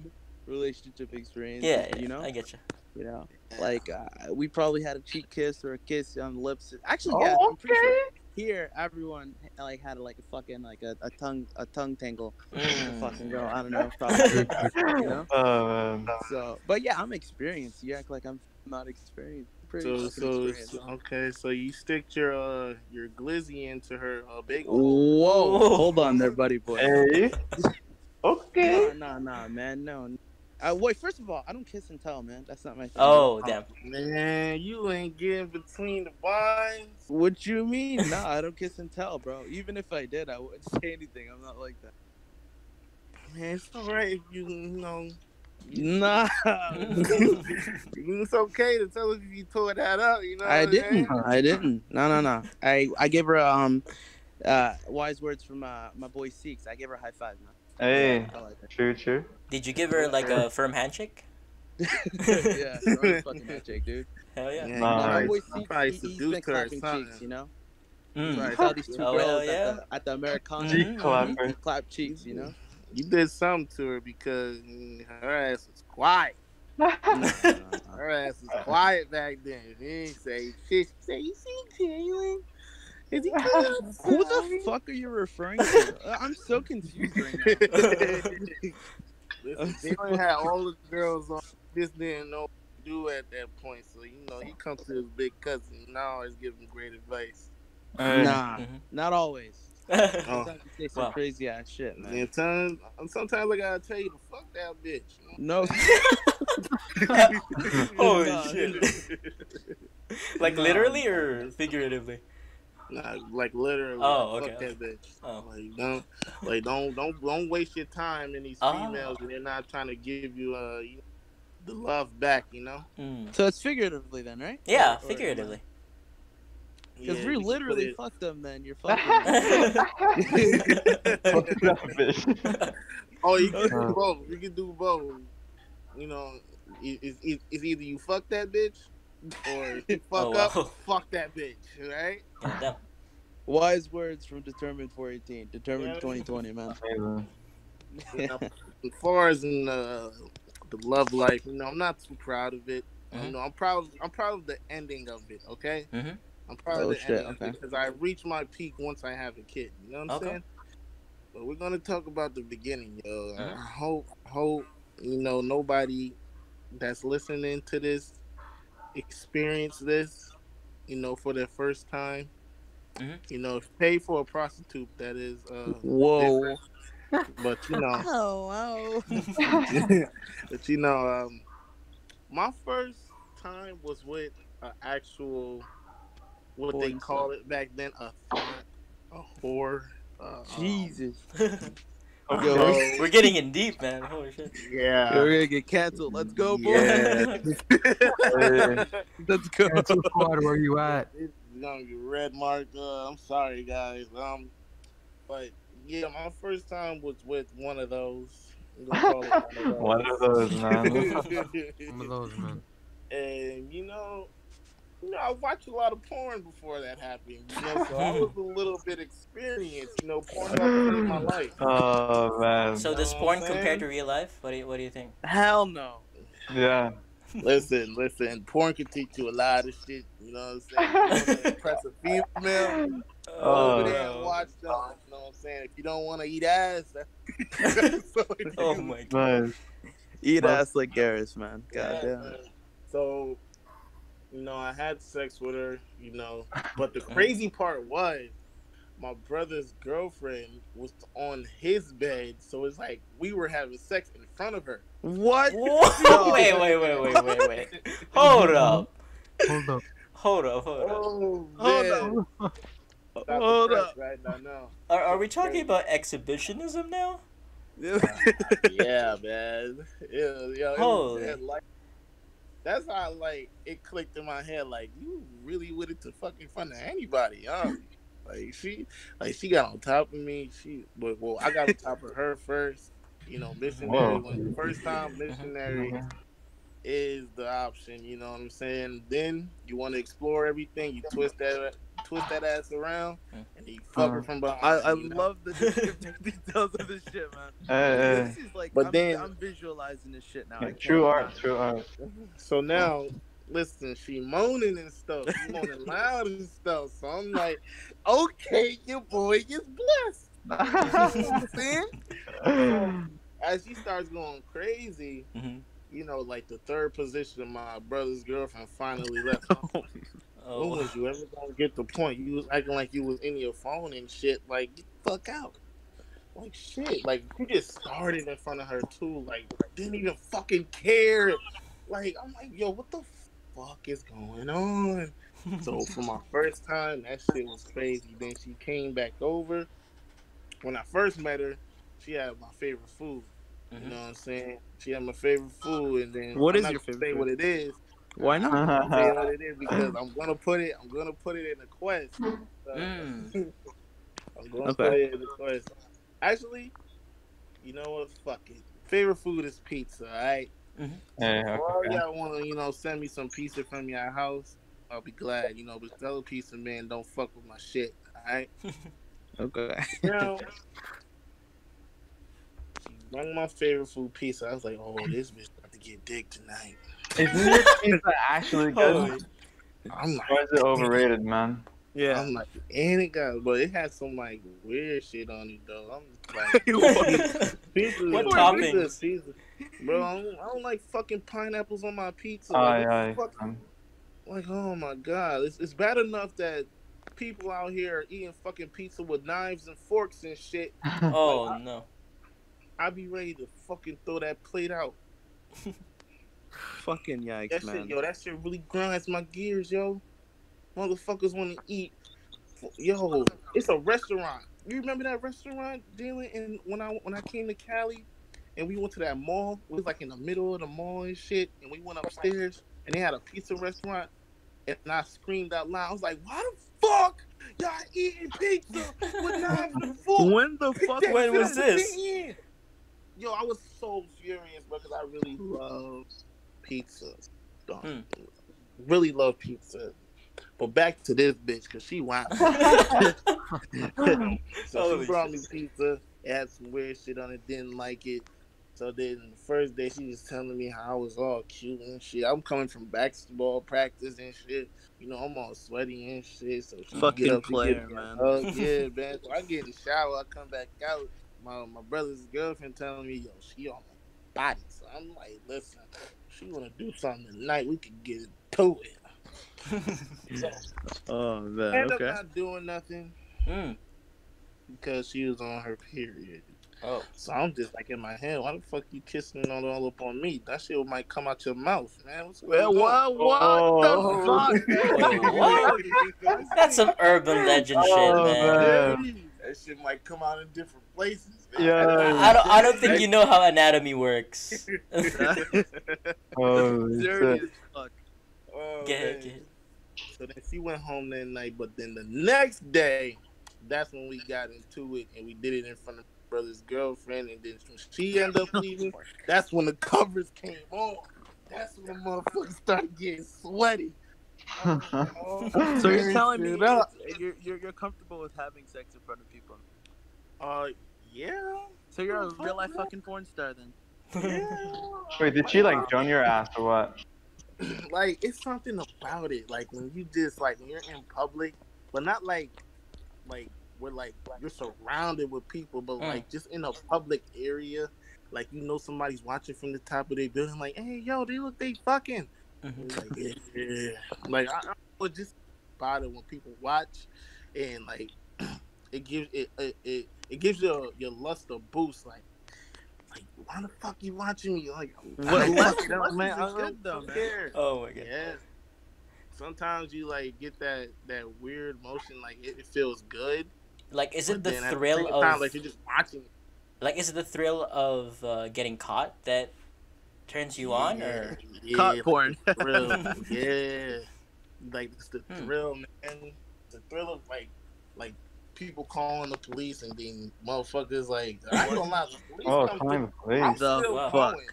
relationship experience. Yeah, yeah, you know, I get you. you know, like uh, we probably had a cheek kiss or a kiss on the lips. Actually, yeah, Oh, I'm pretty sure here everyone like had like a fucking like a, a tongue a tongue tangle. Mm. Fucking girl, I don't know. Probably, you know. Man. So, but yeah, I'm experienced. You act like I'm not experienced. Pretty So, so, so- okay, so you stick your uh your glizzy into her uh, big Whoa, Whoa. hold on there, buddy boy. Hey. Okay. Nah, nah, nah, man, no. Uh, wait, first of all, I don't kiss and tell, man. That's not my thing. Oh damn. Man, you ain't getting between the vines. What you mean? Nah, I don't kiss and tell, bro. Even if I did, I wouldn't say anything. I'm not like that. Man, it's alright if you you know. Nah, it's okay to tell us if you tore that up. You know. I didn't. saying? I didn't. No, no, no. I I gave her um, uh, wise words from uh, my boy Seeks. I gave her a high five, man. Hey. I like. True, true. Did you give her like a firm handshake? yeah, strong fucking handshake, dude. Hell yeah. Yeah, Nah, my Nice. boy you Seeks, probably he, he's seduced been her clapping cheeks, you know. Mm. Right. I saw these two Oh, girls hell at, the, at the Americana. Mhm. Clapper. Clap cheeks, you know. You did something to her because mm, her ass was quiet. Her ass was quiet back then. He ain't say shit. She said, "You see Jalen? Is he good?" Who the fuck are you referring to? Uh, I'm so confused right now. Listen, Jalen had all the girls on. Just didn't know what to do at that point. So you know, he comes to his big cousin now. Is giving great advice. Nah, Mhm. not always. Oh. Sometimes you say some Wow. crazy ass shit, man. And sometimes, sometimes I gotta tell you to fuck that bitch. No, Holy shit. like literally or figuratively? Know? Nah, like literally. Oh, fuck okay. that bitch. Oh. Like don't, like don't, don't, don't waste your time in these Oh. females, and they're not trying to give you uh you know, the love back. You know. Mm. so it's figuratively then, right? Yeah, Or- or- figuratively. Because Yeah, we you literally put fuck them, then you're fucking. it- Oh, you can Uh. do both. You can do both. You know, it- it's, it's, it's either you fuck that bitch, or you fuck Oh, up, wow. fuck that bitch. Right? Yeah, damn. Wise words from Determined 418. Determined Yeah. 2020, man. You know, as far as in uh, the love life, you know, I'm not too proud of it. You Mhm. know, I'm proud. I'm proud of the ending of it. Okay. Mm-hmm. I'm proud Oh, of the shit, ending okay. because I reached my peak once I have a kid. You know what I'm Okay. saying? But we're gonna talk about the beginning, yo. Mhm. I hope, hope you know nobody that's listening to this experience this, you know, for their first time. Mhm. You know, pay for a prostitute that is, uh, Whoa. but you know. Oh, wow. but you know, um, my first time was with an actual, what they Porn call it back then, a thought, a whore. Uh, Jesus. um, Yo, We're getting in deep, man. Holy shit. yeah. We're gonna get canceled. Let's go, boy. Yeah. Let's go. Cancel squad, where you at? It's gonna get red mark. Uh, I'm sorry, guys. Um, but yeah, my first time was with one of those. I'm gonna call it One of those, man. Some of those, man. and you know, you know, I watched a lot of porn before that happened. You know, so I was a little bit experienced. You know, porn helped save my life. Oh man. So does porn what I'm compare saying? to real life? What do you What do you think? Hell no. yeah. Listen, listen, porn can teach you a lot of shit. You know what I'm saying? You wanna impress a female, Oh. over there and watch them. You know what I'm saying? If you don't want to eat ass, that's so Oh my god. Eat Well- ass like Garrus, man. God Yeah, damn. man. So, you know, I had sex with her, you know, but the crazy part was my brother's girlfriend was on his bed, so it's like we were having sex in front of her. What? Whoa, wait, wait, wait, wait, wait, wait. Hold mm-hmm. up. Hold up. Hold up, hold up. Oh, Hold up. Hold up. Right now, no. Are, are we talking about exhibitionism now? yeah, man. Yeah, yeah. it was Holy. like, that's how like it clicked in my head. Like you really with it to fucking front of anybody, huh? Like she, like she got on top of me. She, but well, I got on top of her first. You know, missionary. Whoa. When the first time missionary mm-hmm. is the option. You know what I'm saying? Then you want to explore everything. You twist that, twist that ass around, and then you fuck her Uh, from behind. I, I you know? love the descriptive details of this shit, man. Hey, This is like, But I'm, then- I'm visualizing this shit now. I True art. imagine. True art. So now, listen, she moaning and stuff. She moaning loud and stuff. So I'm like, okay, your boy is blessed. You know what I'm saying? As she starts going crazy, hmm you know, like the third position, of my brother's girlfriend finally left. When Oh, was you ever gonna get the point? You was acting like you was in your phone and shit. Like, get the fuck out. Like shit. Like you just started in front of her too. Like didn't even fucking care. Like I'm like, yo, what the fuck is going on? So for my first time, that shit was crazy. Then she came back over. When I first met her, she had my favorite food. You Mhm. know what I'm saying? She had my favorite food, and then What I'm is not your favorite Say what it is. Why not? I'm gonna say what it is because I'm gonna put it. I'm gonna put it in the quest. So, Mm. I'm gonna Okay. put it in the quest. Actually, you know what? Fuck it. Favorite food is pizza. All right. Hey, Or okay. y'all want to, you know, send me some pizza from your house. I'll be glad. You know, but tell a pizza man don't fuck with my shit. All right. Okay. Now, she brought my favorite food pizza. I was like, oh, this bitch about to get dick tonight. Is New York pizza actually good? I'm like, Or is it overrated, man? Yeah. I'm like, and it got, but it had some like weird shit on it though. I'm like, pizza, What pizza, toppings? Pizza. Bro, I don't, I don't like fucking pineapples on my pizza. Aye, Like, aye. fuck- man. like, oh my god, it's, it's bad enough that people out here are eating fucking pizza with knives and forks and shit. oh no. I'd be ready to fucking throw that plate out. Fucking yikes, That man. shit, yo, that shit really grinds my gears, yo. Motherfuckers want to eat. Yo, it's a restaurant. You remember that restaurant, Dylan? And when I when I came to Cali, and we went to that mall, it was like in the middle of the mall and shit. And we went upstairs, and they had a pizza restaurant. And I screamed out loud. I was like, "Why the fuck y'all eating pizza with knives and forks?" When the fuck when was in the this? Yo, I was so furious because I really love pizza. Dog. Hmm. Really love pizza. But back to this bitch because she wild. so Holy she brought me pizza. It had some weird shit on it. Didn't like it. So then the first day she was telling me how I was all cute and shit. I'm coming from basketball practice and shit. You know, I'm all sweaty and shit. So she Fucking get up, player, get man. hug. yeah, man. So I get in the shower. I come back out. My my brother's girlfriend telling me, yo, she on my body. So I'm like, listen, she wanna do something tonight. We can get to it. So Oh man. end Okay. up not doing nothing Mm. because she was on her period. Oh. So I'm just like in my head, why the fuck you kissing all, all up on me? That shit might come out your mouth, man. What's Well, going on? what? What Oh. the fuck? Wait, what? That's some urban legend shit, Oh, man. man. That shit might come out in different places. Man. Yeah. I don't. I don't think you know how anatomy works. Holy Dirty fuck. Oh, Get man. get. So then she went home that night, but then the next day, that's when we got into it, and we did it in front of my brother's girlfriend, and then when she ended up leaving, that's when the covers came on. That's when the motherfuckers started getting sweaty. Oh, So you're telling me you're, you're you're comfortable with having sex in front of people? Uh, yeah. So you're a real life fucking porn star then? Yeah. Wait, did she like join your ass or what? like it's something about it. Like when you just like when you're in public, but not like like we're like you're surrounded with people, but Mm. like just in a public area, like you know somebody's watching from the top of their building, like, hey yo, they look they fucking. Mhm. Like, yeah, yeah. like I, I would just about it when people watch, and like it gives it it, it, it gives your your lust a boost. Like, like why the fuck you watching me? Like, What- lust- fuck lust man. is I don't good, though, man. care. Oh my god. Yeah. Sometimes you like get that that weird motion, like it, it feels good. Like, is it the thrill same of time, like you're just watching? like is it the thrill of uh, getting caught that turns you on, yeah, or yeah, Caught like porn. the thrill, yeah. Like it's the Hmm. thrill, man. The thrill of like like people calling the police and being motherfuckers like I ain't gonna lie, the police Oh, come time, through, I'm please. The still fuck? going.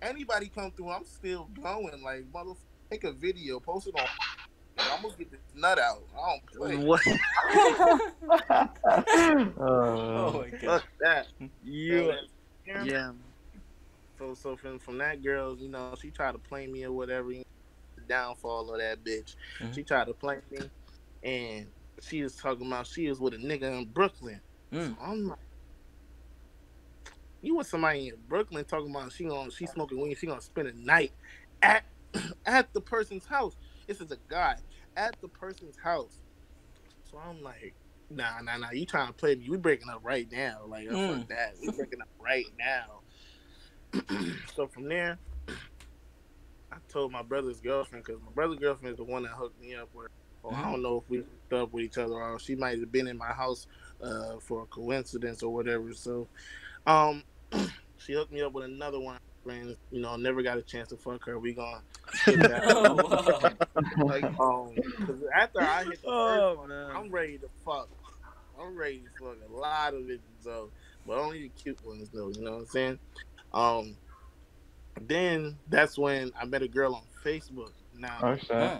Anybody come through, I'm still going. Like motherfucker, take a video, post it on. I'm gonna get this nut out. I don't play. What? oh oh, my god. Fuck that. You. Yeah. Yeah. So so from from that girl, you know, she tried to play me or whatever. you know, downfall of that bitch. Mhm. She tried to play me, and she was talking about she was with a nigga in Brooklyn. Mm. I'm like, you with somebody in Brooklyn talking about she gonna she smoking weed, she gonna spend a night at at the person's house. This is a guy at the person's house. So I'm like, nah, nah, nah. You trying to play me? We breaking up right now. Like, Mm. fuck that. We breaking up right now. so from there, I told my brother's girlfriend because my brother's girlfriend is the one that hooked me up with. Or I don't know if we hooked up with each other or she might have been in my house uh, for a coincidence or whatever. So, um, she hooked me up with another one. Friends, you know, never got a chance to fuck her. We gonna that. Oh, like, um, after I hit the Oh, first one. I'm ready to fuck. I'm ready to fuck a lot of it, so, but only the cute ones though. You know what I'm saying? Um, then that's when I met a girl on Facebook. Now, oh shit.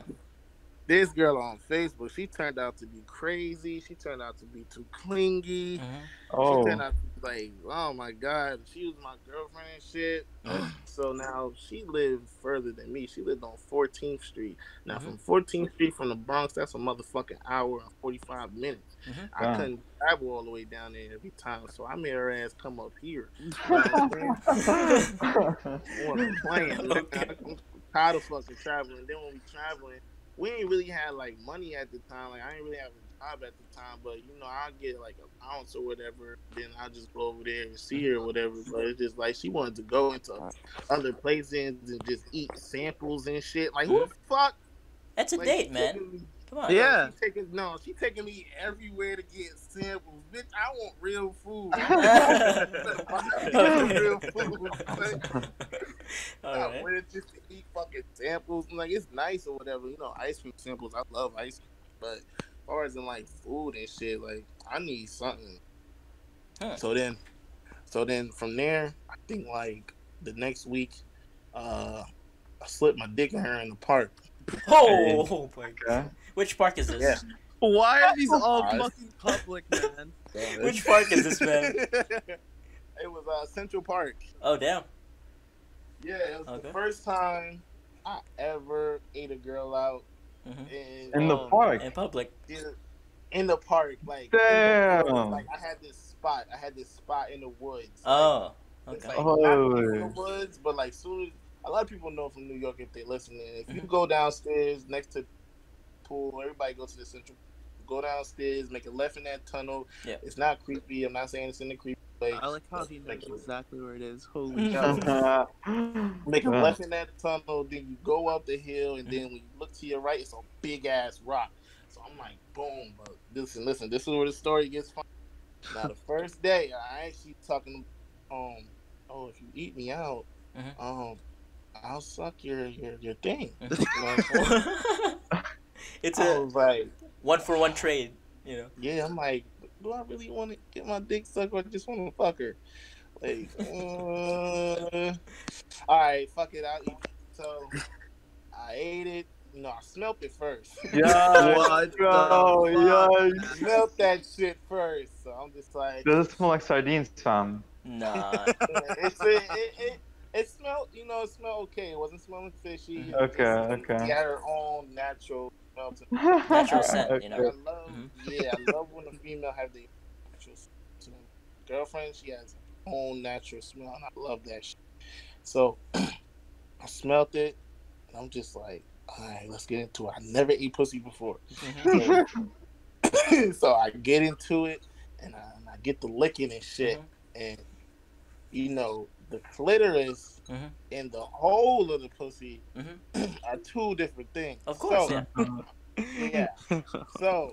This girl on Facebook, she turned out to be crazy. She turned out to be too clingy. Mhm. Oh, She turned out to like, oh my god, she was my girlfriend and shit. so now she lived further than me. She lived on 14th Street. Now Mhm. from 14th Street from the Bronx, that's a motherfucking hour and 45 minutes. Mhm. I Wow. couldn't travel all the way down there every time, so I made her ass come up here. You know what I'm saying? on a plane. Okay. I'm tired of fucking traveling. Then when we traveling, we ain't really had like money at the time. Like I ain't really have a job at the time, but you know I get like a ounce or whatever. Then I just go over there and see her or whatever. But it's just like she wanted to go into other places and just eat samples and shit. Like who the fuck? That's a Like, date, she man. Taking me- Come on. Yeah. She taking no, she taking me everywhere to get samples. Bitch, I want real food. real food. All I right. went just to eat fucking samples. Like it's nice or whatever. You know, ice cream samples. I love ice cream. But as far as in like food and shit, like I need something. Huh. So then so then from there, I think like the next week, uh I slipped my dick in her in the park. Oh, my God. Okay. Which park is this? Yeah. Why are these all Alright. fucking public, man? Which park is this, man? it was uh Central Park. Oh, damn. Yeah, it was Okay. the first time I ever ate a girl out Mhm. in, In the Oh, park. In public. in the park. Like, in the Damn. woods. like I had this spot. I had this spot in the woods. Oh, It's okay. like not Oh. in the woods, but like soon a lot of people know from New York if they listening. If you go downstairs next to the pool, everybody goes to the central. Go downstairs, make a left in that tunnel. Yeah. It's not creepy. I'm not saying it's in the creepy way. I like how he knows Like, exactly where it is. Holy shit. Make a left in that tunnel, then you go up the hill, and then when you look to your right, it's a big ass rock. So I'm like, boom. But listen, listen, this is where the story gets fun. Now the first day, I actually talking, um, oh, if you eat me out, Mhm. um, I'll suck your your your thing. it's a like, one for one trade, you know. yeah, I'm like, do I really want to get my dick sucked or I just want to fuck her? Like, uh, all right, fuck it, I'll eat. So I ate it. No, I smelt it first. Yeah. What the Yo, fuck? yeah. smelt that shit first. So I'm just like, Does it smell like sardines, fam? Nah. it's it, it, it, it smelled, you know, it smelled okay. It wasn't smelling fishy. Okay, It- okay. She had her own natural smell to Natural scent, you I know. love, Mhm. yeah, I love when a female have the natural smell. girlfriend. She has her own natural smell, and I love that shit. So I smelt it, and I'm just like, all right, let's get into it. I never ate pussy before, Mhm. so, so I get into it, and I, and I get the licking and shit, Mhm. and you know the clitoris Mhm. and the hole of the pussy Mhm. are two different things. Of course, So, yeah. yeah. So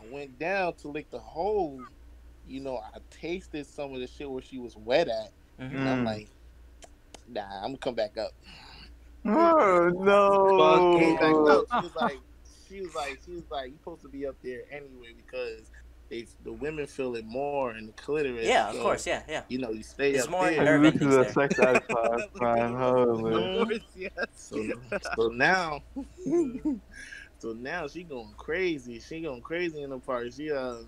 I went down to lick the hole. You know, I tasted some of the shit where she was wet at. Mhm. And I'm Mm. like, nah, I'm gonna come back up. Oh Came back no. up. She was like, she was like, she was like, you supposed to be up there anyway because they the women feel it more in the clitoris. Yeah, of so, course, yeah, yeah. You know, you stay It's up more there. nerve This is a endings there. sex ed class, man. Holy. Yes. So, so now, so now she going crazy. She going crazy in the party. She uh,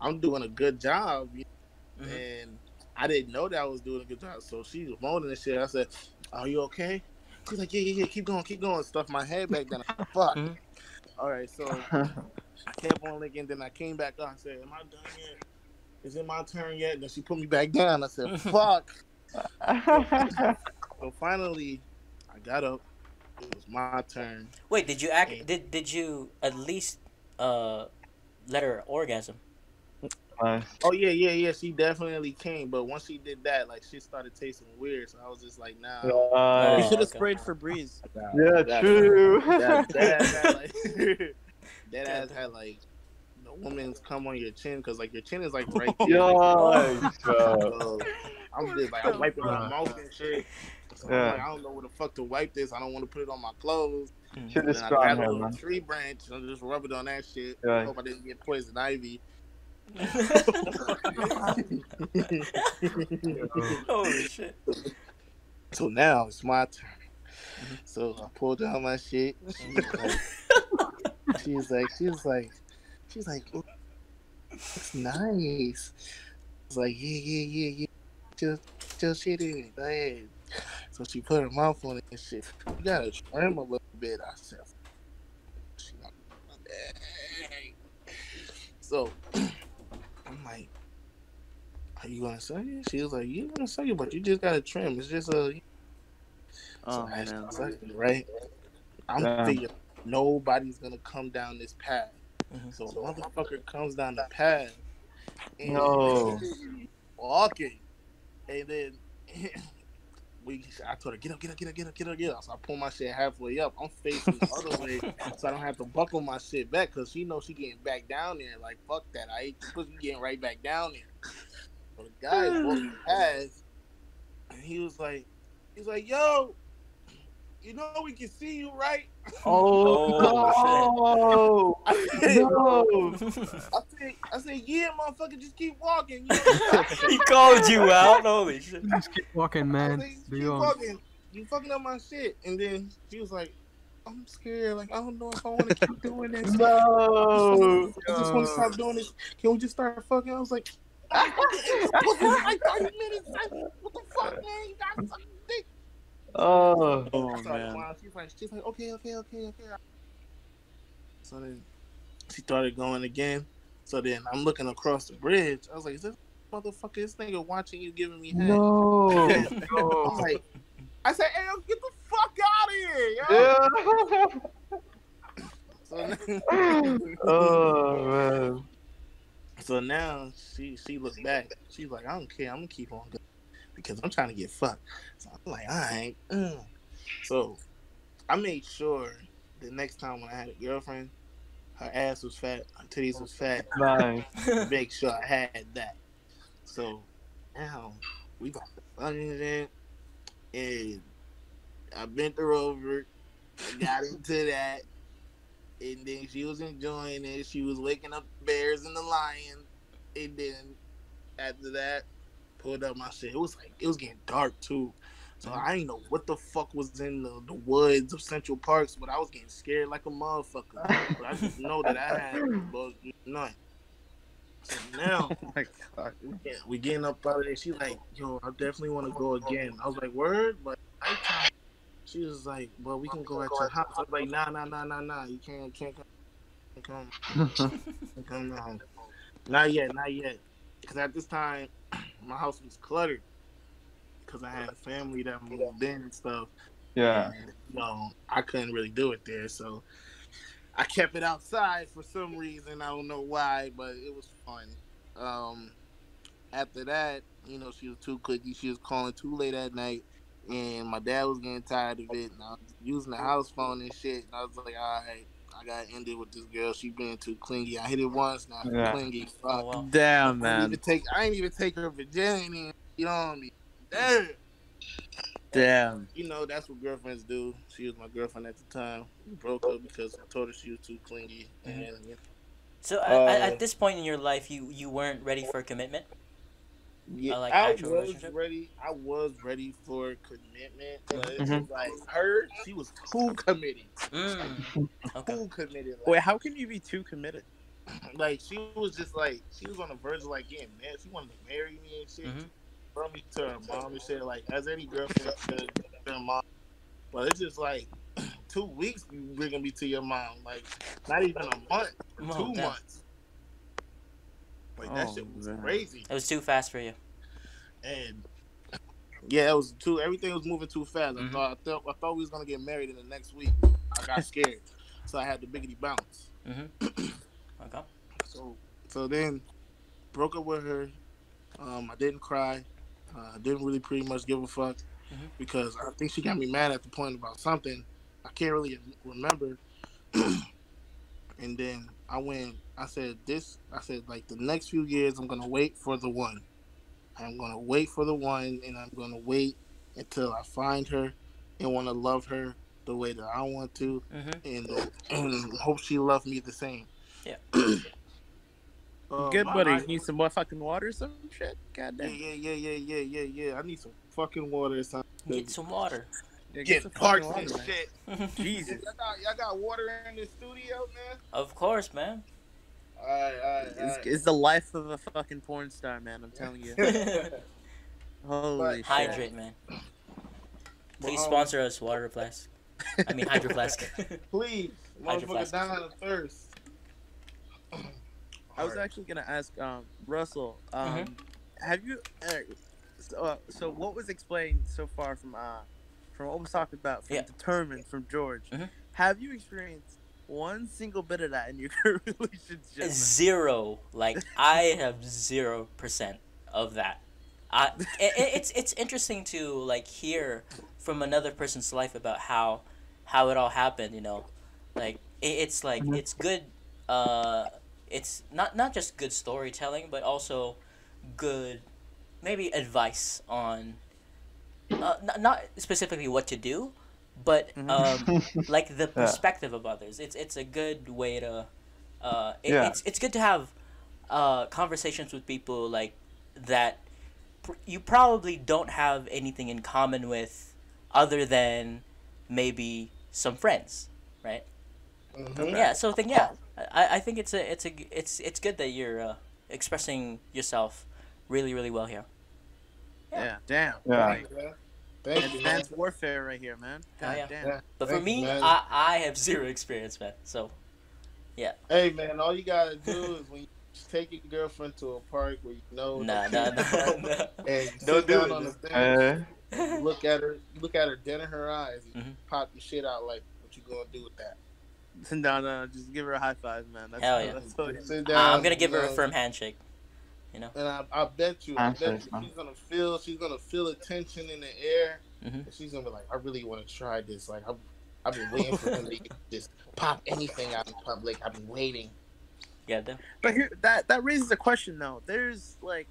I'm doing a good job, you know, Mhm. and I didn't know that I was doing a good job. So she was moaning and shit. I said, "Are you okay?" She's like, "Yeah, yeah, yeah. Keep going, keep going." Stuff my head back down. Fuck. Mhm. All right, so I kept on licking. Then I came back up. I said, "Am I done yet? Is it my turn yet?" And then she put me back down. I said, "Fuck." So finally, I got up. It was my turn. Wait, did you act? Did did you at least uh let her orgasm? nice. Oh yeah, yeah, yeah. She definitely came, but once she did that, like shit started tasting weird. So I was just like, nah. You should have okay. sprayed Febreze. Yeah, That- true. That, that ass had like that ass had like the woman's come on your chin because like your chin is like right there. Yo, bro. So, I'm just like I'm wiping my mouth and shit. So Yeah. I'm like, I don't know where the fuck to wipe this. I don't want to put it on my clothes. Shit And is then I strong grabbed a man. tree branch and I just rub it on that shit. Yeah. Hope I didn't get poison ivy. Holy shit! So now it's my turn. Mm-hmm. So I pulled down my shit. Like, she was like, she was like, she was like, it's looks nice. was like, yeah, yeah, yeah, yeah. Just, just shit in it. Go ahead. So she put her mouth on it and shit. You gotta trim a little bit. I said, she like, "Dang." so I'm like, are you gonna suck it? She was like, you gonna suck it, but you just gotta trim. It's just a, Oh so I man. suck it, right? I'm Yeah. thinking nobody's gonna come down this path. Mhm. So a motherfucker comes down the path and No. walking, and then we. I told her get up, get up, get up, get up, get up, get up. So I pull my shit halfway up. I'm facing the other way, so I don't have to buckle my shit back because she knows she getting back down there. Like fuck that, I ain't supposed to be getting right back down there. So the guy is walking past, and he was like, he's like, yo. You know we can see you, right? Oh, I said, no. I said, I said, yeah, motherfucker, just keep walking. You know, he called you out. Holy shit. Just keep walking, man. said, keep on. walking. You fucking up my shit. And then she was like, I'm scared. Like, I don't know if I want to keep doing this. No. I just want to stop doing this. Can we just start fucking? I was like, what the like 30 minutes? What the fuck, man? You got suck dick. Oh. Oh I oh, started man. crying. She's like, she's like, okay, okay, okay, okay. So then she started going again. So then I'm looking across the bridge. I was like, is this motherfucker, this nigga watching you giving me head? No. I'm like, I said, hey, yo, get the fuck out of here, yo. Yeah. So, oh man. so now she she looked back. She's like, I don't care. I'm gonna keep on going because I'm trying to get fucked. So I'm like, all right. mm. So I made sure the next time when I had a girlfriend, her ass was fat, her titties was fat. Nice. Make sure I had that. So now we got the fun in it, and I bent her over. I got into that. And then she was enjoying it. She was waking up the bears and the lion. And then after that, pulled up my shit. It was like it was getting dark too. So mm-hmm. I didn't know what the fuck was in the, the woods of Central Parks, but I was getting scared like a motherfucker. But I just know that I had but none. So now Oh my god. we get- we getting up out of there. She like, yo, I definitely want to go again. I was like, word, but nighttime. She was like, well, we can go at your house. I was like, nah, nah, nah, nah, nah. You can't, can't come, can't come, can't come now. Not yet, not yet. Because at this time, my house was cluttered. Because I had family that moved in and stuff. Yeah. And, you know, I couldn't really do it there, so I kept it outside for some reason. I don't know why, but it was fun. Um, after that, you know, she was too cookie. She was calling too late at night, and my dad was getting tired of it. And I was using the house phone and shit. And I was like, all right, I got ended with this girl. She been too clingy. I hit it once, now she's Yeah. clingy. Fuck. Oh, wow. Damn I ain't man. even take. I ain't even take her virginity. You know what I mean? Damn Damn. you know, that's what girlfriends do. She was my girlfriend at the time. We broke up because I told her she was too clingy. And you know, So at, at- Uh, at this point in your life, you you weren't ready for commitment. Yeah, Uh, like I actual was relationship? ready. I was ready for commitment, but it's Mhm. just like her, she was too committed. Mm. Okay. Too committed. Like, Wait, how can you be too committed? like she was just like she was on the verge of like getting married. She wanted to marry me and shit. Mhm. Brought me to her mom and shit. Like as any girlfriend should to her mom. But it's just like two weeks you bringing me to your mom. Like not even a month. Oh, two damn. months. Like that Oh, shit was man. crazy. It was too fast for you. And yeah, it was too. Everything was moving too fast. Mhm. I thought I thought I thought we was gonna get married in the next week. I got scared, so I had the biggity bounce. Okay. So so then broke up with her. Um, I didn't cry. Uh, I didn't really pretty much give a fuck Mhm. because I think she got me mad at the point about something. I can't really remember. and then I went. I said this. I said like the next few years I'm gonna wait for the one. I'm gonna wait for the one, and I'm gonna wait until I find her and want to love her the way that I want to, hmm and, uh, and hope she loves me the same. Yeah. Uh, Good buddy. I- You need some more fucking water or some shit? God Yeah, damn. yeah, yeah, yeah, yeah, yeah, yeah. I need some fucking water or something. Get some water. Yeah, Get some parts fucking and water, shit. Jesus. Y'all got, y'all got water in the studio, man? of course, man. Alright, alright, It's, alright. it's the life of a fucking porn star, man. I'm telling you. Holy shit. Hydrate, man. Please Well, um, sponsor us, water flask. I mean, hydro flask. Please, Hydro motherfucker, flask. down of thirst. I was actually gonna ask um, Russell. Um, Mhm. Have you? Uh, so, uh, so what was explained so far from uh, from what was talked about from Yeah. determined from George? Mhm. Have you experienced one single bit of that in your current relationship? man? zero. Like I have zero percent of that. I, it, it- it's it's interesting to like hear from another person's life about how how it all happened. You know, like it, it's like Mhm. it's good. Uh, it's not not just good storytelling, but also good maybe advice on uh, n- not specifically what to do, but Mhm. um, like the Yeah. perspective of others. It's it's a good way to. Uh, it, Yeah. It's it's good to have uh, conversations with people like that. pr- You probably don't have anything in common with, other than maybe some friends, right? Mhm. Yeah. So then, yeah, I, I think it's a it's a g- it's it's good that you're uh, expressing yourself really really well here. Yeah, damn. Yeah. Right. Yeah. Thank you, man. Advanced warfare right here, man. Hell God yeah. damn. Yeah. But for Thank you, me, man. I, I have zero experience, man. So yeah. Hey man, all you gotta do is when you take your girlfriend to a park where you know nah nah nah. nah. and Don't sit do down it. on the thing, Uh, you look at her, look at her dead in her eyes, you Mhm. pop your shit out like, what you gonna do with that? No, no, just give her a high five, man. That's Hell yeah. That's all you- Sit I'm gonna give you her a firm handshake. And I, I bet you, I bet you, huh? she's gonna feel, she's gonna feel a tension in the air, Mhm. and she's gonna be like, I really want to try this. Like, I've, I've been waiting for him to just pop anything out in public. I've been waiting. Yeah, though. But here, that that raises a question though. There's like,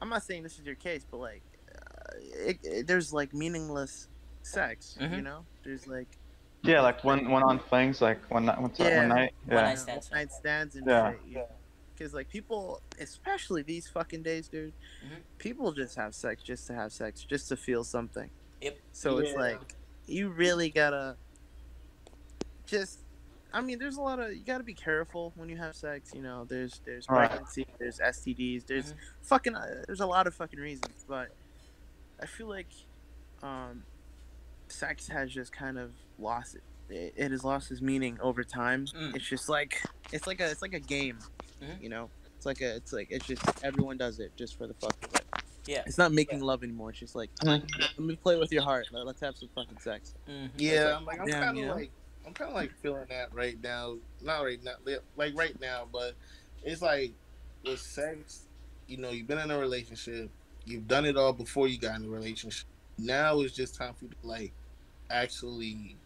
I'm not saying this is your case, but like, uh, it, it- there's like meaningless sex. You Mhm. know, there's like yeah, like one one on flings, like one night, one, Yeah. one night. One night stands. night stands and Yeah. shit. Because like people, especially these fucking days, dude, Mhm. people just have sex just to have sex, just to feel something. Yep. So it's like you really gotta just. I mean, there's a lot of you gotta be careful when you have sex. You know, there's there's Right. pregnancy, there's STDs, there's Mhm. fucking uh, there's a lot of fucking reasons. But I feel like um, sex has just kind of lost it. It, it has lost its meaning over time. Mm. It's just like it's like a it's like a game. Mhm. You know, it's like a it's like it's just everyone does it just for the fuck of it. Yeah. It's not making love anymore. It's just like let me play with your heart. Let- Let's have some fucking sex. Mhm. Yeah, I'm like I'm kind of know? like I'm kind of like feeling that right now. Not right now, like right now, but it's like with sex. You know, you've been in a relationship. You've done it all before you got in a relationship. Now it's just time for you to like actually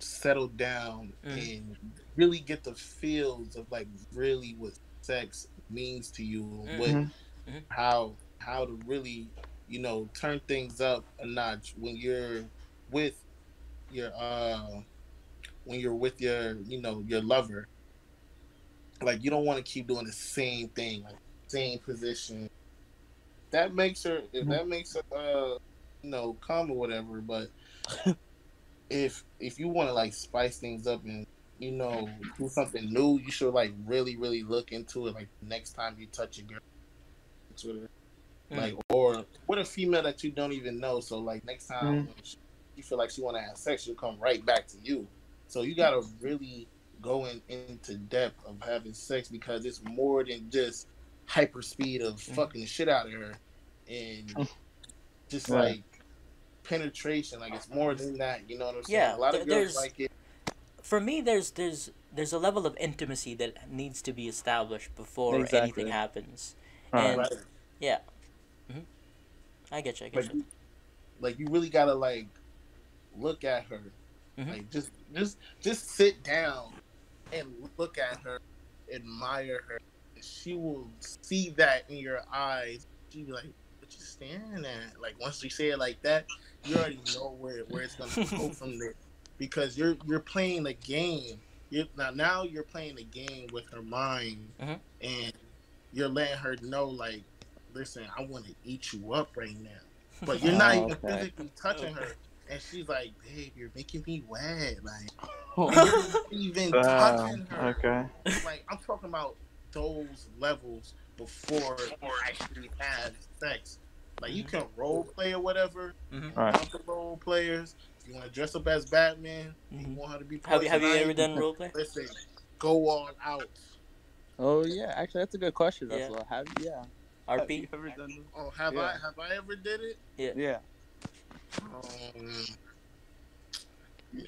settle down Mhm. and really get the feels of like really what sex means to you. What Mhm. Mhm. how how to really you know turn things up a notch when you're with your uh when you're with your you know your lover like you don't want to keep doing the same thing like same position that makes her if Mhm. that makes her uh you know come or whatever but if if you want to like spice things up and you know do something new you should like really really look into it like next time you touch a girl Twitter Mm. like or with a female that you don't even know so like next time Mm. she, you feel like she want to have sex she'll come right back to you so you gotta really go in, into depth of having sex because it's more than just hyper speed of Mhm. fucking the shit out of her and Mm. just Right. like penetration like it's more than that you know what i'm saying Yeah, a lot of th- girls like it For me, there's there's there's a level of intimacy that needs to be established before anything happens. Right. And right yeah, hmm I get you. I get like you. you, like you really gotta like look at her Mhm. like just just just sit down and look at her admire her she will see that in your eyes she be like what you staring at like once you say it like that you already know where, where it's gonna go from there because you're you're playing a game you're now now you're playing a game with her mind Mhm. and you're letting her know like listen i want to eat you up right now but you're not Oh, even okay. physically touching her and she's like, "Babe, you're making me wet." Like, Oh, even Damn. touching her. Okay. Like, I'm talking about those levels before you actually have sex. Like, you can role play or whatever. Mhm. Right. Couple role players. If you want to dress up as Batman, you Mhm. want her to be. Have you have you Poison ever Ivy, done roleplay? Listen, go all out. oh yeah, actually that's a good question. Yeah. Have yeah. RP. Have you ever done? Oh, have Yeah. I have I ever did it? Yeah. Um,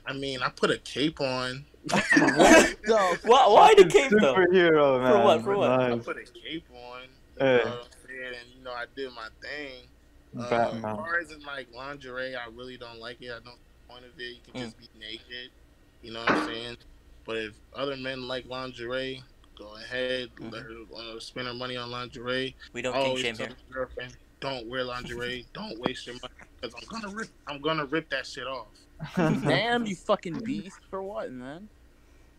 I mean, I put a cape on. No. Why, why the cape though? Superhero, man. For what, for what? I put a cape on. You Yeah. Know what I'm saying? And you know, I did my thing. Uh, as far as in like lingerie, I really don't like it. I don't point of it. You can Mm. just be naked. You know what I'm saying? But if other men like lingerie, go ahead. Mhm. Let her uh, spend her money on lingerie. We don't I kink shame here. girlfriend, don't wear lingerie. don't waste your money because I'm gonna rip. I'm gonna rip that shit off, Damn, you fucking beast for what, man?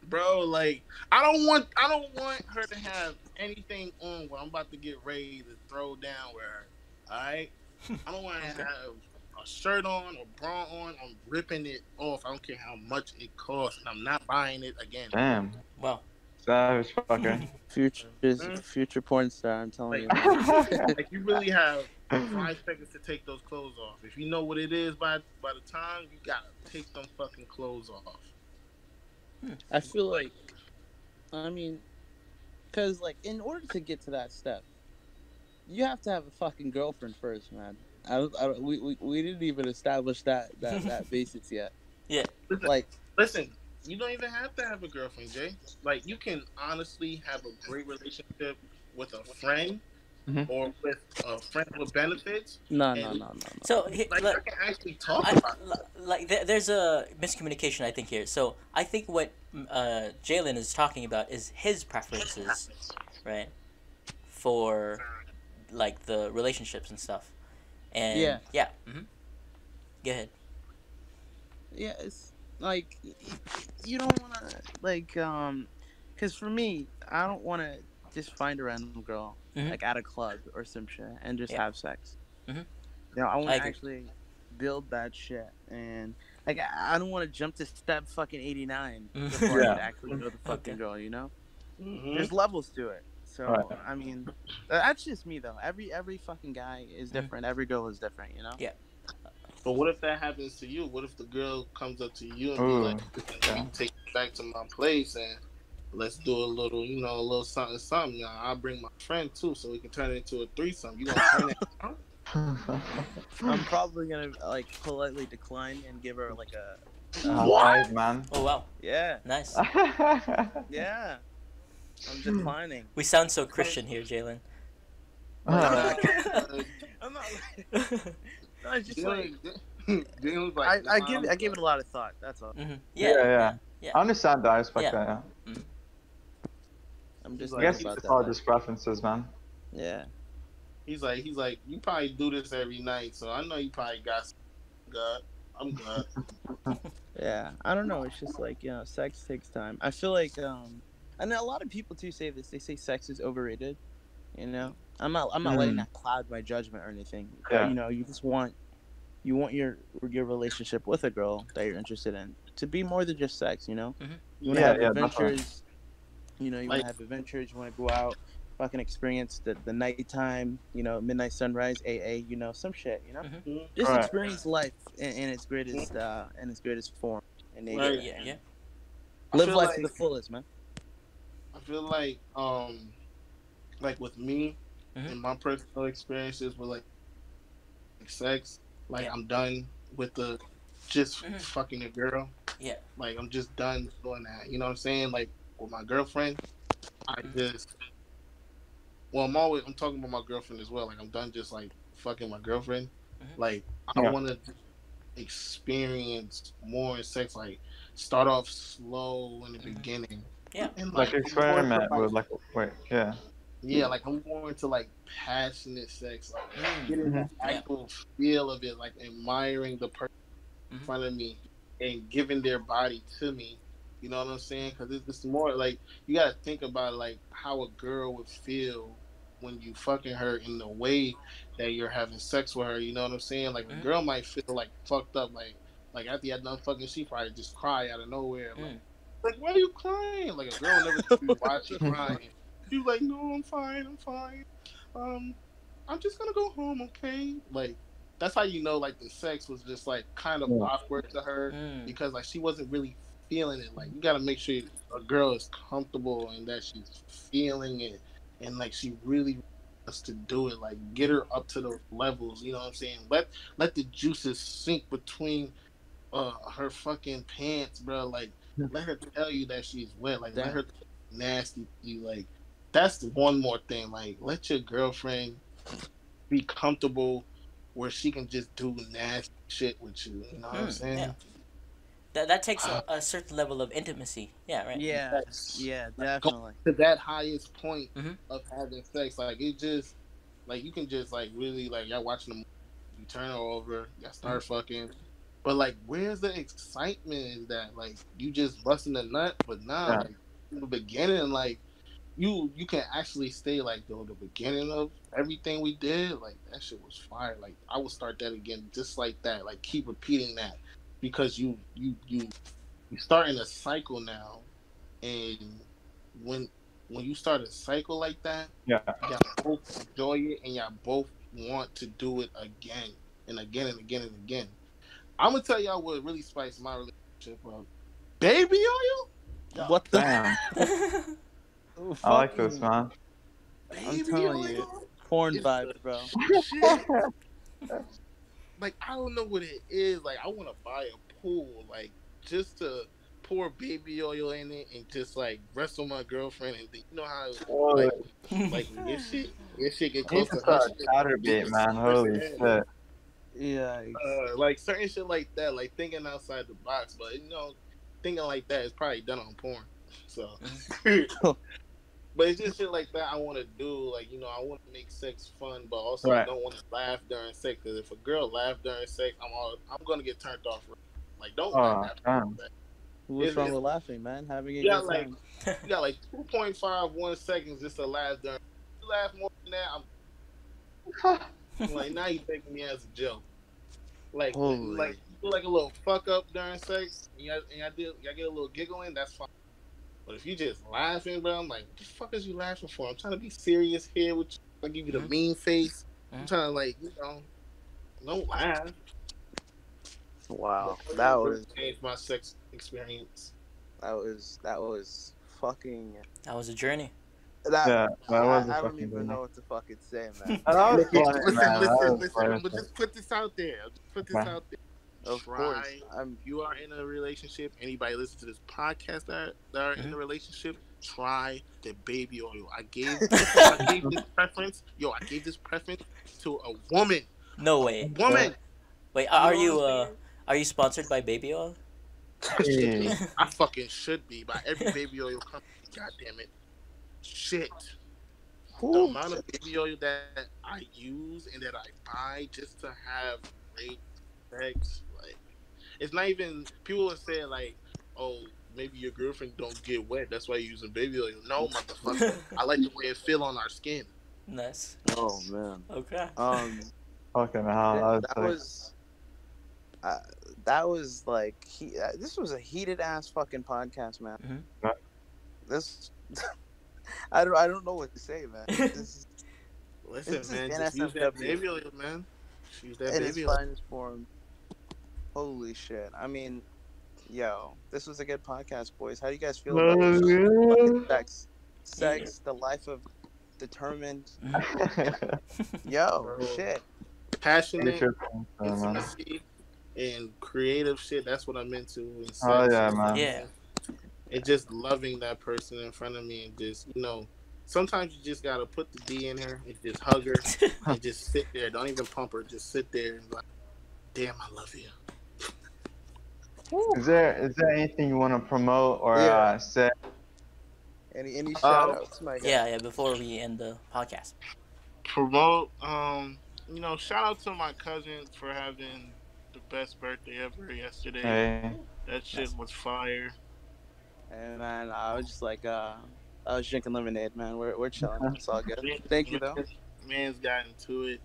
Bro. Like I don't want. I don't want her to have anything on where I'm about to get ready to throw down with her. All right. I don't want her to have a shirt on or bra on. I'm ripping it off. I don't care how much it costs. I'm not buying it again. Damn. Well. Savage fucker. Future Mhm. future porn star. I'm telling Like, you. like you really have five seconds to take those clothes off. If you know what it is by by the time you gotta take them fucking clothes off. I feel like, I mean, because like in order to get to that step, you have to have a fucking girlfriend first, man. I, don't- I we, we we didn't even establish that that that basics yet. Yeah. Listen, Like listen, you don't even have to have a girlfriend, Jay. Like you can honestly have a great relationship with a friend Mhm. or with a friend with benefits. no no no no no. So he- Like like, I can actually talk I, about it. li- like there, there's a miscommunication I think here. So I think what uh, Jalen is talking about is his preferences, right? For like the relationships and stuff. And Yeah. yeah. hmm Go ahead. yeah, it's like y- y- you don't want to like um, because for me, I don't want to just find a random girl Mhm. like at a club or some shit and just Yeah. have sex. Mhm. You know, I want to actually build that shit and. Like I I don't want to jump to step fucking eighty nine Mhm. before Yeah. I actually know the fucking Okay. girl, you know. Mhm. There's levels to it. So Right. I mean, that's just me though. Every every fucking guy is Mhm. different. Every girl is different, you know. Yeah. But what if that happens to you? What if the girl comes up to you and Ooh, be like, "Let me take you back to my place and let's do a little, you know, a little something, something. Now, I'll bring my friend too, so we can turn it into a threesome. You gonna turn it down? I'm probably gonna like politely decline and give her like a Nice, man. Oh wow, yeah, nice. yeah. I'm declining. We sound so Christian here, Jalen. Uh, I'm not. Like, no, it's just like Dylan- I, like, I give I give it a lot of thought. That's all. hmm Yeah, Yeah, yeah. yeah. I understand that. I respect Yeah. that. Yeah. I'm just I Like, guess thinking it's about all just preferences, man. yeah. He's like, he's like, you probably do this every night, so I know you probably got some good. I'm good. Yeah, I don't know. It's just like you know, sex takes time. I feel like, um, and a lot of people too say this. They say sex is overrated. You know, I'm not. I'm not letting Mm. that cloud my judgment or anything. Yeah. You know, you just want, you want your your relationship with a girl that you're interested in to be more than just sex. You know, Mhm. you want to Yeah, have yeah, definitely. adventures. You know, you want to have adventures. You want to go out, fucking experience the the nighttime. You know, midnight sunrise, AA. You know, some shit. You know, Mhm. just Right. experience life in, in its greatest uh in its greatest form. And nature. Right. Yeah, yeah. Live life like- to the fullest, man. I feel like, um, like with me Mhm. and my personal experiences with like sex, like Yeah. I'm done with the just Mhm. fucking a girl. Yeah. Like I'm just done doing that. You know what I'm saying? Like with my girlfriend, I Mhm. just. Well, I'm always I'm talking about my girlfriend as well. Like I'm done just like fucking my girlfriend. Mhm. Like I Yeah. want to experience more in sex. Like start off slow in the Mhm. beginning. Yeah. And, Like more experiment into, with like wait, yeah. yeah, like I'm going to like passionate sex, like Mm. getting the actual feel of it, like admiring the person in front of me and giving their body to me. You know what I'm saying? Because it's, it's more like you got to think about like how a girl would feel when you fucking her in the way that you're having sex with her. You know what I'm saying? Like Mhm. a girl might feel like fucked up, like like after you had done fucking, she probably just cry out of nowhere. Like, Mm. like why are you crying? Like a girl never see you watch you crying. You like, no, I'm fine, I'm fine. Um, I'm just gonna go home, okay? Like that's how you know like the sex was just like kind of Yeah. awkward to her Mm. because like she wasn't really feeling it. Like you got to make sure a girl is comfortable and that she's feeling it, and like she really wants to do it. Like get her up to those levels. You know what I'm saying? Let let the juices sink between uh her fucking pants, bro. Like let her tell you that she's wet. Like let her nasty you. Like that's the one more thing. Like let your girlfriend be comfortable where she can just do nasty shit with you. You know what I'm Hmm, saying? Yeah. That that takes a, a certain level of intimacy. Yeah, right. Yeah, That's- yeah, definitely. to that highest point Mhm. of having sex. Like it just like you can just like really like y'all watching the movie, you turn her over, y'all start Mm-hmm. fucking. But like where's the excitement is that like you just busting the nut, but now Yeah. like, in the beginning like you you can actually stay like the, the beginning of everything we did, like that shit was fire. Like I would start that again just like that. Like keep repeating that. Because you you you you starting a cycle now and when when you start a cycle like that, Yeah. y'all both enjoy it and y'all both want to do it again and again and again and again. I'm gonna tell y'all what really spiced my relationship up. Baby oil? What the? Damn. Ooh, I like this, fucking man. Baby telling oil? you. Porn vibes, bro. shit. like I don't know what it is. Like I want to buy a pool, like just to pour baby oil in it and just like wrestle my girlfriend and think, you know how Oh, like like this shit this shit get I need close to to start Chaturbate, man. Holy shit. Yeah. uh, like certain shit like that, like thinking outside the box, but you know, thinking like that is probably done on porn. So, but it's just shit like that I want to do. Like you know, I want to make sex fun, but also I don't want to laugh during sex. Because if a girl laughs during sex, I'm all I'm gonna get turned off. Like don't Oh, laugh. damn. What's Is wrong it- with laughing, man? Having a Yeah, good like- time. You got like 2.5 one seconds just to laugh during. You laugh more than that, I'm like now you taking me as a joke. Like Holy. like you do like a little fuck up during sex, and y'all, and y'all, do, y'all get a little giggling. that's fine. But if you just laughing, bro, I'm like, what the fuck is you laughing for? I'm trying to be serious here with you. I give you the Mhm. mean face. I'm Mhm. trying to like, you know, don't laugh. Wow, But that was changed my sex experience. that was that was fucking. that was a journey. That, Yeah, that was I, a I don't even good know one. what to fucking say, man. That was Listen, funny, listen, man. Listen, was listen. funny. But just put this out there. Just put this Okay. out there. Of Try. course, I'm. If you are in a relationship, anybody listen to this podcast that, that are in a relationship, try the baby oil. I gave I gave this preference. Yo, I gave this preference to a woman. No A way. woman. Wait, are you uh are you sponsored by Baby Oil? Hey. I fucking should be by every baby oil company. God damn it. Shit. The amount of baby oil that I use and that I buy just to have great sex, like it's not even people are saying like, oh, maybe your girlfriend don't get wet, that's why you're using baby oil. No, motherfucker. I like the way it feel on our skin. Nice. Oh man. Okay. Um. Fucking hell. that, That was, that like- was. Uh, that was like he. Uh, this was a heated ass fucking podcast, man. Mhm. This. I don't. I don't know what to say, man. This is Listen, This is man, just use that baby oil, man. Just use that in its baby oil. finest form. Holy shit! I mean, yo, this was a good podcast, boys. How do you guys feel about this? Fucking sex? Sex, the life of determined. Yo, Bro. shit. Passionate, Interesting, man. intimacy, and creative shit. That's what I'm into. in sex. Oh, yeah, man. Yeah. And just loving that person in front of me and just, you know, sometimes you just gotta put the D in her and just hug her and just sit there. Don't even pump her. Just sit there and like, damn, I love you. Is there is there anything you want to promote or Yeah. uh, say? Any any Uh, shout outs, my guy? yeah, yeah. Before we end the podcast. Promote, um, you know, shout out to my cousins for having the best birthday ever yesterday. Hey, That shit was fire. And man, I was just like, uh, I was drinking lemonade, man. We're we're chilling. It's all good. Thank you though. Man's got into it.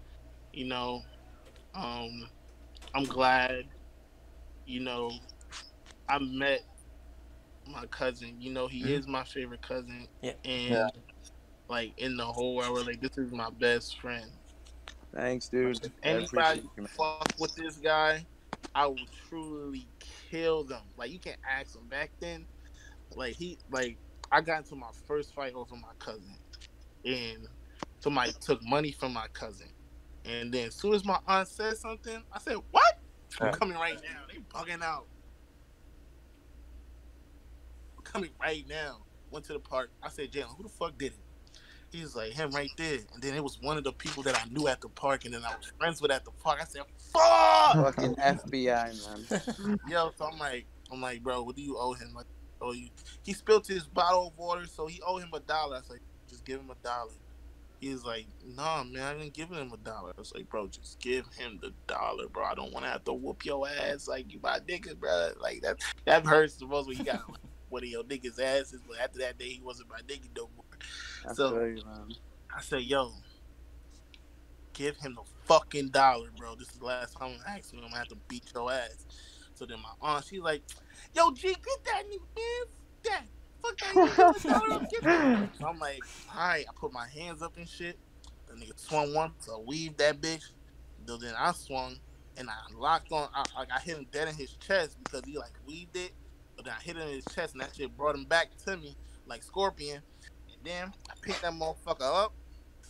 You know, um, I'm glad you know, I met my cousin. You know, he Mhm. is my favorite cousin. Yeah. And Yeah. like in the whole world, like this is my best friend. Thanks, dude. I Anybody you, man. fuck with this guy, I will truly kill them. Like you can't ask him back then. Like he like I got into my first fight over my cousin. And somebody took money from my cousin. And then as soon as my aunt said something, I said, What? I'm coming right now. They bugging out. I'm coming right now. Went to the park. I said, Jalen, who the fuck did it? He was like, him right there. And then it was one of the people that I knew at the park and then I was friends with at the park. I said, fuck! Fucking FBI, man. Yo, so I'm like, I'm like, bro, what do you owe him? Like, oh, you. He spilled his bottle of water, so he owe him a dollar. I was like, just give him a dollar. He was like, nah, man, I didn't give him a dollar. I was like, bro, just give him the dollar, bro. I don't want to have to whoop your ass like you my nigga, bro. Like that, that hurts the most when you got one of your niggas' asses. But after that day, he wasn't my nigga no more. I So- you. I said, yo, give him the fucking dollar, bro. This is the last time I'm asking him. I'm gonna have to beat your ass. So then my aunt, she's like, yo, G, get that nigga, man. Fuck that. Fuck that. You him a dollar, get that. So I'm like, all right. I put my hands up and shit. The nigga swung once, so I weaved that bitch. So then I swung and I locked on. I, like I hit him dead in his chest because he like weaved it. But I hit him in his chest and that shit brought him back to me like Scorpion. And then I picked that motherfucker up,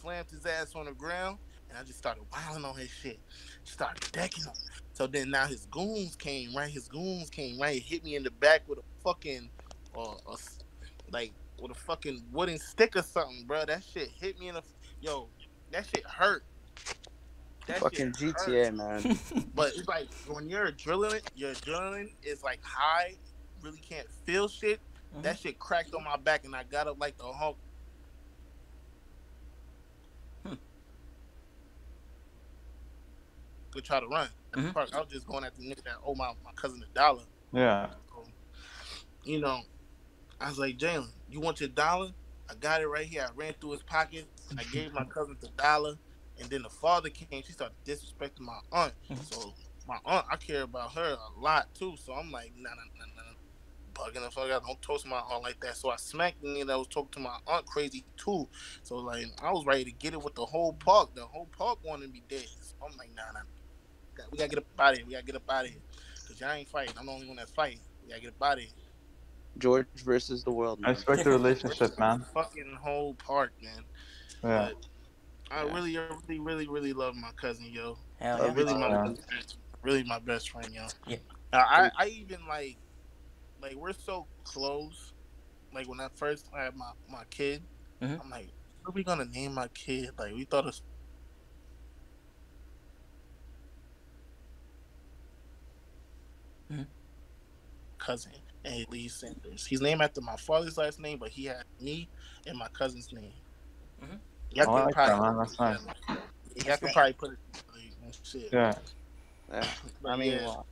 slammed his ass on the ground, and I just started wilding on his shit. Started decking him. So then now his goons came, right? His goons came, right? Hit me in the back with a fucking, uh, a s like, with a fucking wooden stick or something, bro. That shit hit me in the, yo, that shit hurt. That Fucking shit hurt. GTA, man. But it's like when you're adrenaline, your adrenaline is like high, really can't feel shit. Mhm. That shit cracked on my back, and I got up like the Hulk. Hmm. Could try to run. At the Mhm. park. I was just going at the nigga that owe my, my cousin a dollar. Yeah. So, you know, I was like, Jalen, you want your dollar? I got it right here. I ran through his pocket. I gave my cousin the dollar. And then the father came. She started disrespecting my aunt. Mhm. So my aunt, I care about her a lot too. So I'm like, nah, nah, nah, nah. Bugging the fuck out. Don't toast my aunt like that. So I smacked the nigga that was talking to my aunt crazy too. So like, I was ready to get it with the whole park. The whole park wanted me dead. So I'm like, nah, nah. We gotta get up out of here. We gotta get up out of here. Cause y'all ain't fighting. I'm the only one that's fighting. We gotta get up out of here. George versus the world, I man. respect the relationship, man. Fucking whole park, man. Yeah. But I really, really, really, really love my cousin, yo. Hell Uh, yeah. really my Yeah. best friend. really my best friend, yo. Yeah. Uh, I, I even like like we're so close. Like when I first had my my kid, Mhm. I'm like, what are we gonna name my kid? Like we thought of Mhm. cousin and Lee Sanders. He's named after my father's last name, but he had me and my cousin's name. Mhm. Y'all Oh, I could like probably- that, man. That's. Y'all could probably put it like, and shit. Yeah. Yeah. I mean, yeah,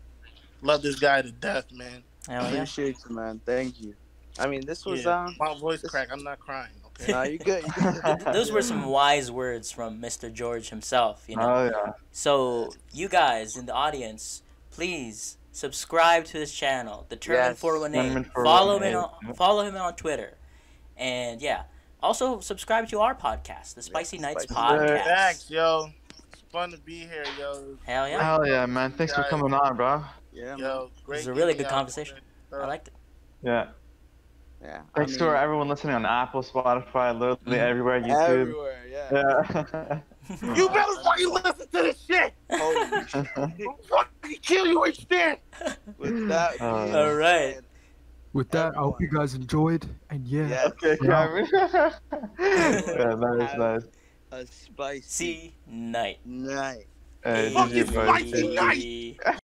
love this guy to death, man. Hell yeah. appreciate you, man. Thank you. I mean, this was Yeah. um. My voice This- crack. I'm not crying. Okay. Nah, you good. You good. Those were some wise words from Mr. George himself, you know. Oh yeah. So, you guys in the audience, please subscribe to his channel, Determined Yes. 418. Determined Follow him 418, on follow him on Twitter. And yeah, also subscribe to our podcast, the Spicy Nights Spicy podcast. Thanks, yo. It's fun to be here, yo. Hell yeah. Hell yeah, man. Thanks for Guys. coming on, bro. Yeah, man. Yo, great. was a really good conversation. I liked it. Yeah. Yeah. Thanks I to everyone listening on Apple, Spotify, literally Mhm. everywhere, YouTube. everywhere. Yeah. Yeah. You better fucking listen to this shit. Holy shit. I'll fucking kill you right there. With that. Uh, All right. With that, I hope you guys enjoyed, and yeah, Yeah. okay, Yeah. Cameron. yeah, nice, nice. A spicy night. night. Hey, Fuck GG, spicy night.